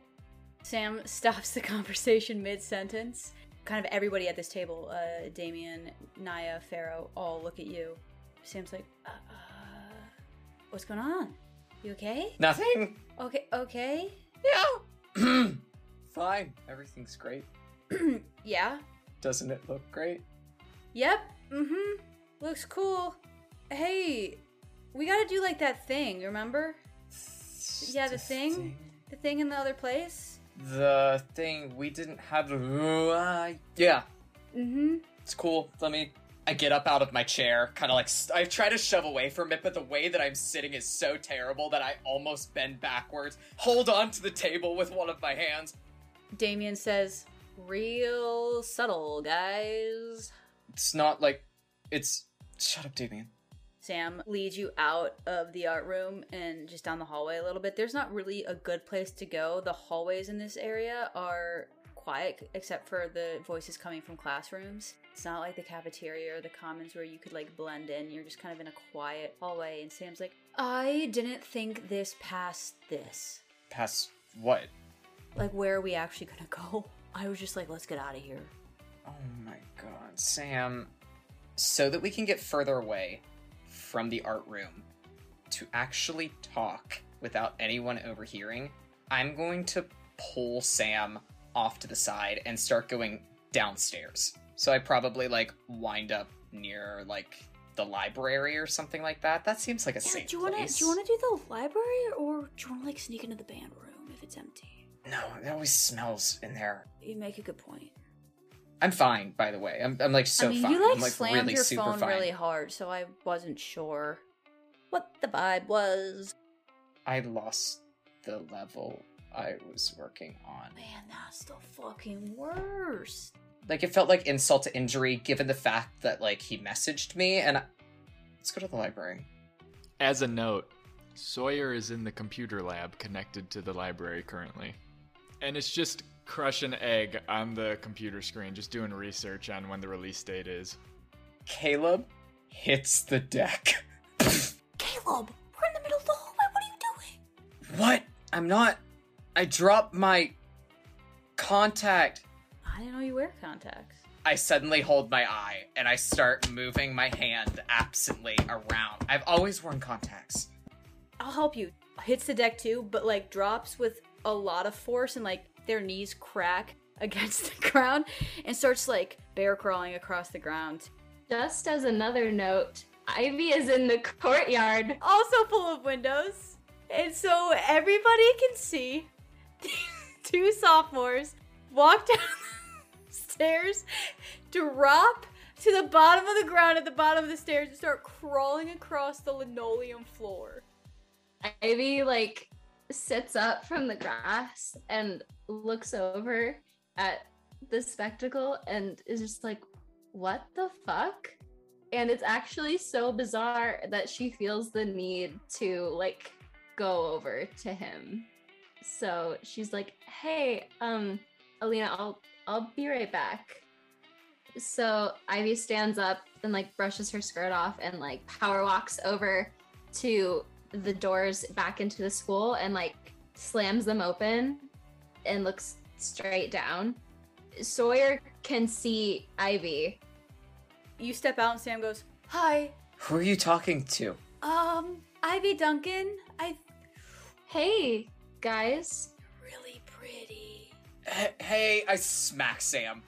Sam stops the conversation mid sentence. Kind of everybody at this table, uh, Damien, Naya, Pharaoh, all look at you. Sam's like, uh, uh, what's going on? You okay? Nothing? Okay, okay. Yeah. Fine. Everything's great. Yeah. Doesn't it look great? Yep. Mm-hmm. Looks cool. Hey, we gotta do like that thing, remember? Yeah, the thing? The thing in the other place? The thing we didn't have. Uh, yeah, Mm-hmm. it's cool. Let me. I get up out of my chair, kind of like st- I try to shove away from it, but the way that I'm sitting is so terrible that I almost bend backwards, hold on to the table with one of my hands. Damien says, real subtle, guys. It's not like it's. Shut up, Damien. Sam leads you out of the art room and just down the hallway a little bit. There's not really a good place to go. The hallways in this area are quiet except for the voices coming from classrooms. It's not like the cafeteria or the commons where you could like blend in. You're just kind of in a quiet hallway and Sam's like, "I didn't think this past this. Past what? Like where are we actually to go?" I was just like, "Let's get out of here." Oh my god, Sam. So that we can get further away from the art room to actually talk without anyone overhearing, I'm going to pull Sam off to the side and start going downstairs. So I probably like wind up near like the library or something like that. That seems like a Yeah, safe do you want to place. do you want to do the library or do you want to like sneak into the band room if it's empty? No, it always smells in there. You make a good point. I'm fine, by the way. I'm, I'm like so I mean, fine. you like, I'm like slammed really your super phone fine. really hard, so I wasn't sure what the vibe was. I lost the level I was working on. Man, that's the fucking worst. Like it felt like insult to injury given the fact that like he messaged me and I... let's go to the library. As a note, Sawyer is in the computer lab connected to the library currently. And it's just crush crushing egg on the computer screen, just doing research on when the release date is. Caleb hits the deck. Caleb, we're in the middle of the hallway. What are you doing? what? I'm not I dropped my contact. I didn't know you wear contacts. I suddenly hold my eye and I start moving my hand absently around. I've always worn contacts. I'll help you. Hits the deck too, but like drops with a lot of force and like their knees crack against the ground and starts like bear crawling across the ground. Just as another note, Ivy is in the courtyard. also full of windows. And so everybody can see two sophomores walk down the stairs, drop to the bottom of the ground at the bottom of the stairs, and start crawling across the linoleum floor. Ivy like sits up from the grass and looks over at the spectacle and is just like, what the fuck? And it's actually so bizarre that she feels the need to like go over to him. So she's like, "Hey, um, Alina, I'll I'll be right back." So Ivy stands up and like brushes her skirt off and like power walks over to the doors back into the school and like slams them open and looks straight down. Sawyer can see Ivy. You step out and Sam goes, "Hi, Who are you talking to? um, Ivy Duncan. I Hey, guys. really pretty." H- Hey, I smack Sam.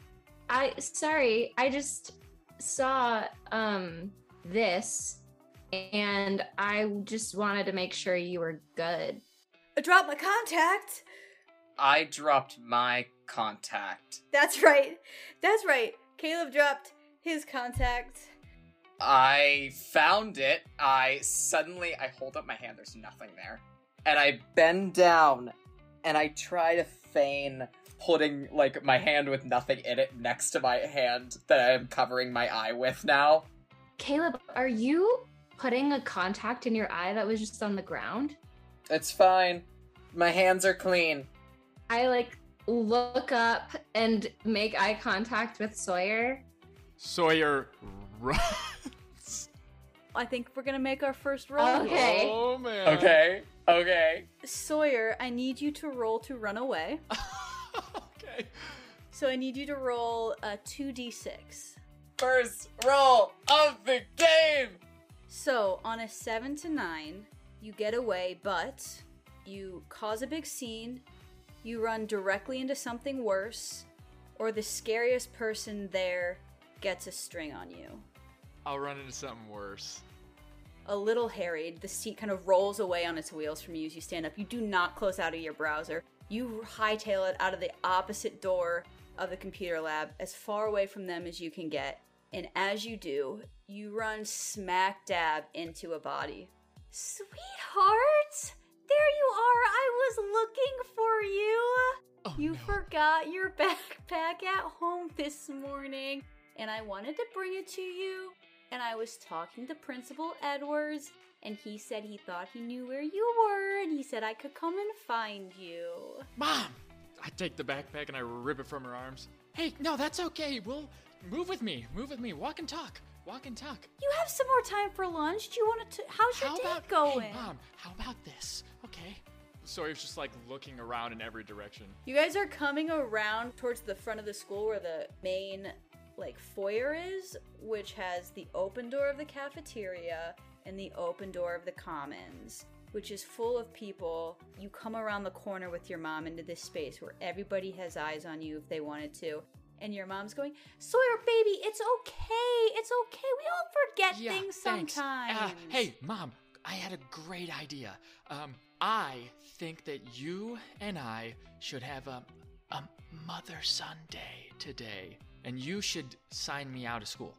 I sorry, I just saw um this and I just wanted to make sure you were good. I dropped my contact. I dropped my contact. That's right. That's right. Caleb dropped his contact. I found it. I suddenly I hold up my hand. There's nothing there, and I bend down, and I try to feign holding like my hand with nothing in it next to my hand that I am covering my eye with now. Caleb, are you putting a contact in your eye that was just on the ground? It's fine. My hands are clean. I like look up and make eye contact with Sawyer. Sawyer runs. I think we're gonna make our first roll. Okay. Oh man. Okay. Okay. Sawyer, I need you to roll to run away. okay. So I need you to roll a 2d6. First roll of the game. So on a 7 to 9, you get away, but you cause a big scene, you run directly into something worse, or the scariest person there gets a string on you. I'll run into something worse. A little harried, the seat kind of rolls away on its wheels from you as you stand up. You do not close out of your browser. You hightail it out of the opposite door of the computer lab, as far away from them as you can get. And as you do, you run smack dab into a body. Sweetheart! There you are! I was looking for you! Oh, You no. forgot your backpack at home this morning, and I wanted to bring it to you. And I was talking to Principal Edwards, and he said he thought he knew where you were, and he said I could come and find you. Mom! I take the backpack and I rip it from her arms. Hey, no, that's okay. We'll move with me. Move with me. Walk and talk. Walk and talk. You have some more time for lunch. Do you want to? How's your How day about going? Hey, mom? How about this? Okay. Sawyer's just like looking around in every direction. You guys are coming around towards the front of the school where the main like foyer is, which has the open door of the cafeteria and the open door of the commons, which is full of people. You come around the corner with your mom into this space where everybody has eyes on you if they wanted to. And your mom's going, Sawyer, baby, it's okay. It's okay. We all forget yeah, things thanks. sometimes. Uh, hey, mom, I had a great idea. Um, I think that you and I should have a, a mother son day today, and you should sign me out of school.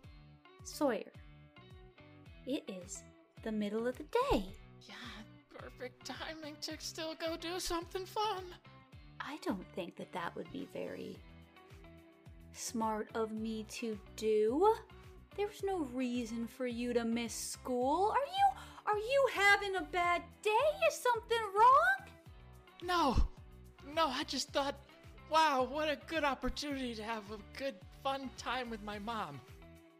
Sawyer, it is the middle of the day. Yeah, perfect timing to still go do something fun. I don't think that that would be very smart of me to do. There's no reason for you to miss school. Are you are you having a bad day? Is something wrong? No, no, I just thought, wow, what a good opportunity to have a good, fun time with my mom.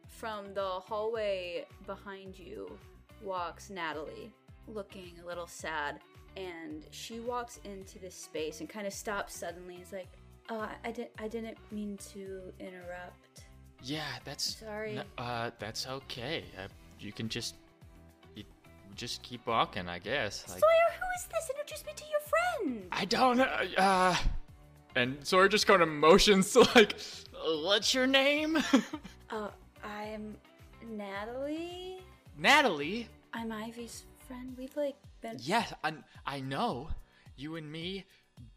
From the hallway behind you walks Natalie, looking a little sad, and she walks into this space and kind of stops suddenly. Is like, "Uh, I didn't, I didn't mean to interrupt." Yeah, that's Sorry. n- uh, that's okay. Uh, you can just, you just keep walking, I guess. Like, Sawyer, who is this? Introduce me to your friend. I don't, uh, uh, and Sawyer just kind of motions to like, what's your name? Uh, I'm Natalie. Natalie. I'm Ivy's friend. We've like been. Yeah, I, I know. You and me.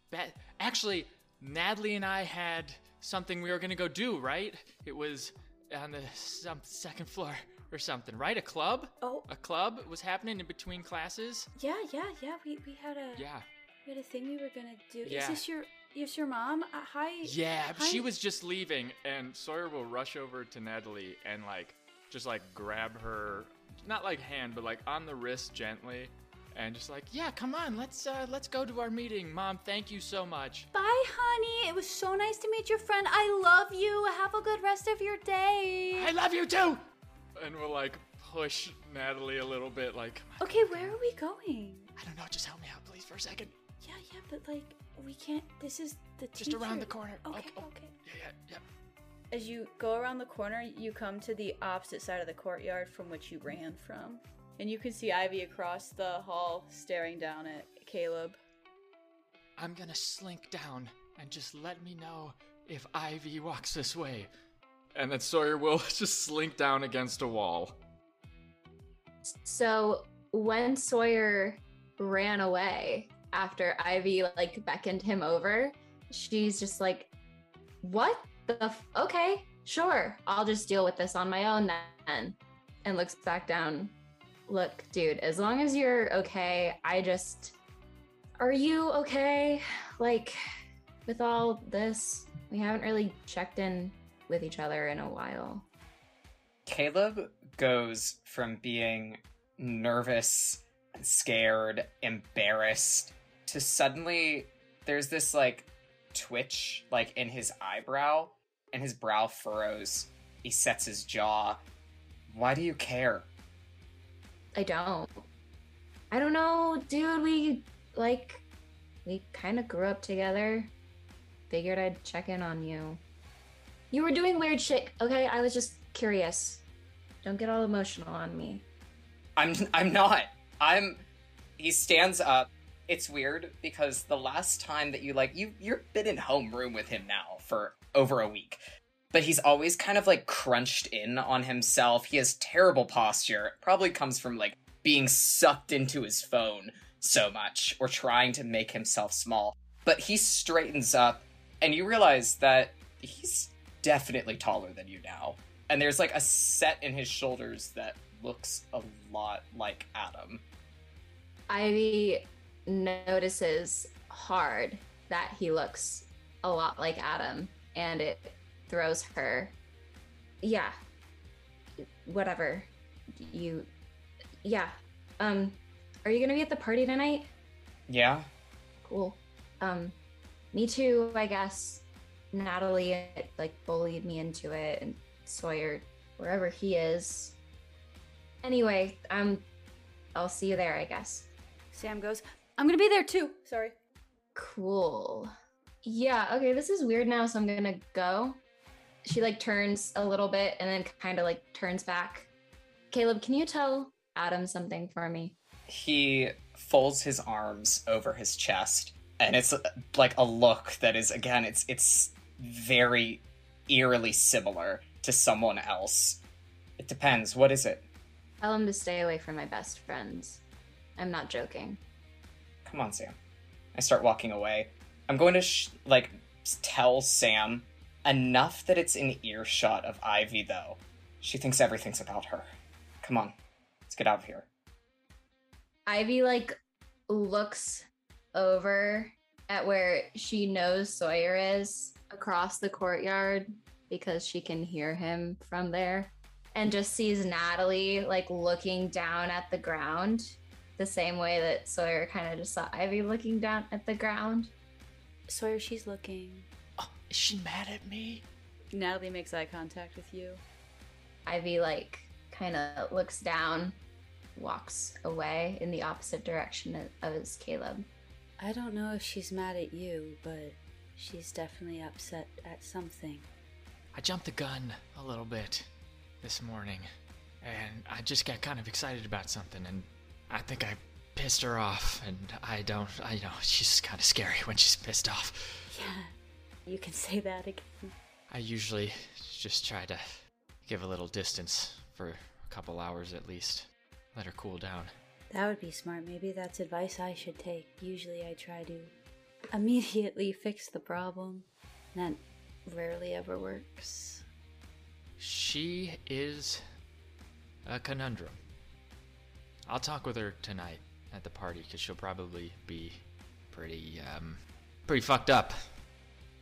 Bet. Actually, Natalie and I had something we were gonna go do. Right? It was on the some second floor or something. Right? A club. Oh. A club was happening in between classes. Yeah, yeah, yeah. We we had a. Yeah. We had a thing we were gonna do. Yeah. Is this your is your mom? Uh, hi. Yeah, hi. she was just leaving, and Sawyer will rush over to Natalie and like just like grab her, not like hand, but like on the wrist gently, and just like, yeah, come on, let's uh, let's go to our meeting, Mom. Thank you so much. Bye, honey. It was so nice to meet your friend. I love you. Have a good rest of your day. I love you too. And we'll like push Natalie a little bit, like, on. Okay, where are we going? I don't know, just help me out, please, for a second. Yeah, yeah, but like we can't. This is the Just around the corner. Okay, Oh, oh, okay. Yeah, yeah, yeah. As you go around the corner, you come to the opposite side of the courtyard from which you ran from. And you can see Ivy across the hall staring down at Caleb. I'm gonna slink down and just let me know if Ivy walks this way. And then Sawyer will just slink down against a wall. So when Sawyer ran away after Ivy like beckoned him over, she's just like, "What the? F- okay, sure, I'll just deal with this on my own then." And looks back down. Look, dude, as long as you're okay, I just. Are you okay? Like, with all this, we haven't really checked in with each other in a while. Caleb goes from being nervous, scared, embarrassed to suddenly there's this like twitch like in his eyebrow and his brow furrows. He sets his jaw. Why do you care? I don't. I don't know, dude. We like we kind of grew up together. Figured I'd check in on you. You were doing weird shit, okay? I was just curious. Don't get all emotional on me. I'm I'm not. I'm he stands up. It's weird because the last time that you like you you've been in homeroom with him now for over a week. But he's always kind of like crunched in on himself. He has terrible posture. Probably comes from like being sucked into his phone so much or trying to make himself small. But he straightens up and you realize that he's definitely taller than you now. And there's like a set in his shoulders that looks a lot like Adam. Ivy notices hard that he looks a lot like Adam, and it throws her. Yeah. Whatever. You. Yeah. Um, are you gonna be at the party tonight? Yeah? Cool. Um, me too, I guess. Natalie like bullied me into it, and Sawyer, wherever he is. Anyway, um, I'll see you there, I guess. Sam goes, I'm gonna be there too. Sorry. Cool. Yeah, okay, this is weird now, so I'm gonna go. She like turns a little bit and then kind of like turns back. Caleb, can you tell Adam something for me? He folds his arms over his chest, and it's like a look that is again, it's it's very eerily similar to someone else. It depends. What is it? Tell him to stay away from my best friends. I'm not joking. Come on, Sam. I start walking away. I'm going to sh- like tell Sam enough that it's in earshot of Ivy, though. She thinks everything's about her. Come on, let's get out of here. Ivy like looks over at where she knows Sawyer is across the courtyard because she can hear him from there and just sees Natalie like looking down at the ground the same way that Sawyer kind of just saw Ivy looking down at the ground. Sawyer, she's looking. Oh, is she mad at me? Natalie makes eye contact with you. Ivy like kind of looks down, walks away in the opposite direction of- as Caleb. I don't know if she's mad at you, but she's definitely upset at something. I jumped the gun a little bit this morning, and I just got kind of excited about something, and I think I pissed her off, and I don't, I know, she's kind of scary when she's pissed off. Yeah, you can say that again. I usually just try to give a little distance for a couple hours at least, let her cool down. That would be smart. Maybe that's advice I should take. Usually I try to immediately fix the problem. And that rarely ever works. She is a conundrum. I'll talk with her tonight at the party because she'll probably be pretty, um, pretty fucked up.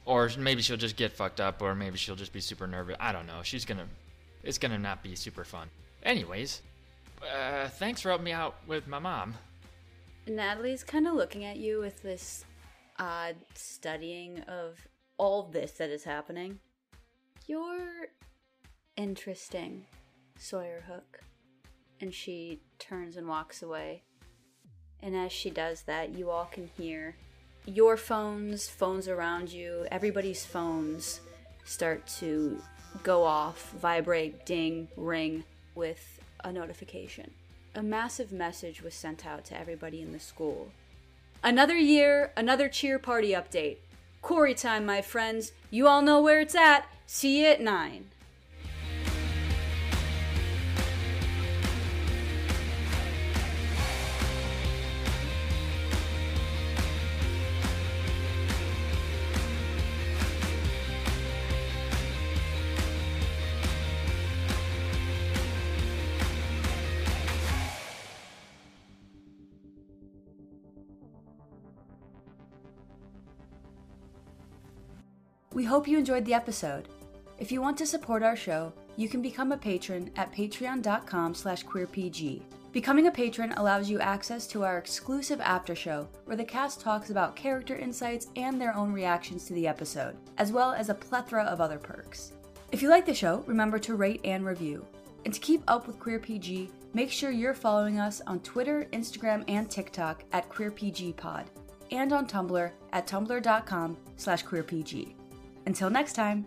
Or maybe she'll just get fucked up, or maybe she'll just be super nervous. I don't know. She's gonna, it's gonna not be super fun. Anyways, uh, thanks for helping me out with my mom. Natalie's kind of looking at you with this odd studying of all this that is happening. You're interesting, Sawyer Hook. And she turns and walks away. And as she does that, you all can hear your phones, phones around you, everybody's phones start to go off, vibrate, ding, ring with a notification. A massive message was sent out to everybody in the school. Another year, another cheer party update. Corey time, my friends. You all know where it's at. See you at 9. We hope you enjoyed the episode. If you want to support our show, you can become a patron at patreon.com slash queerpg. Becoming a patron allows you access to our exclusive after show, where the cast talks about character insights and their own reactions to the episode, as well as a plethora of other perks. If you like the show, remember to rate and review. And to keep up with Queer PG, make sure you're following us on Twitter, Instagram, and TikTok at QueerPGPod, and on Tumblr at tumblr.com slash queerpg. Until next time.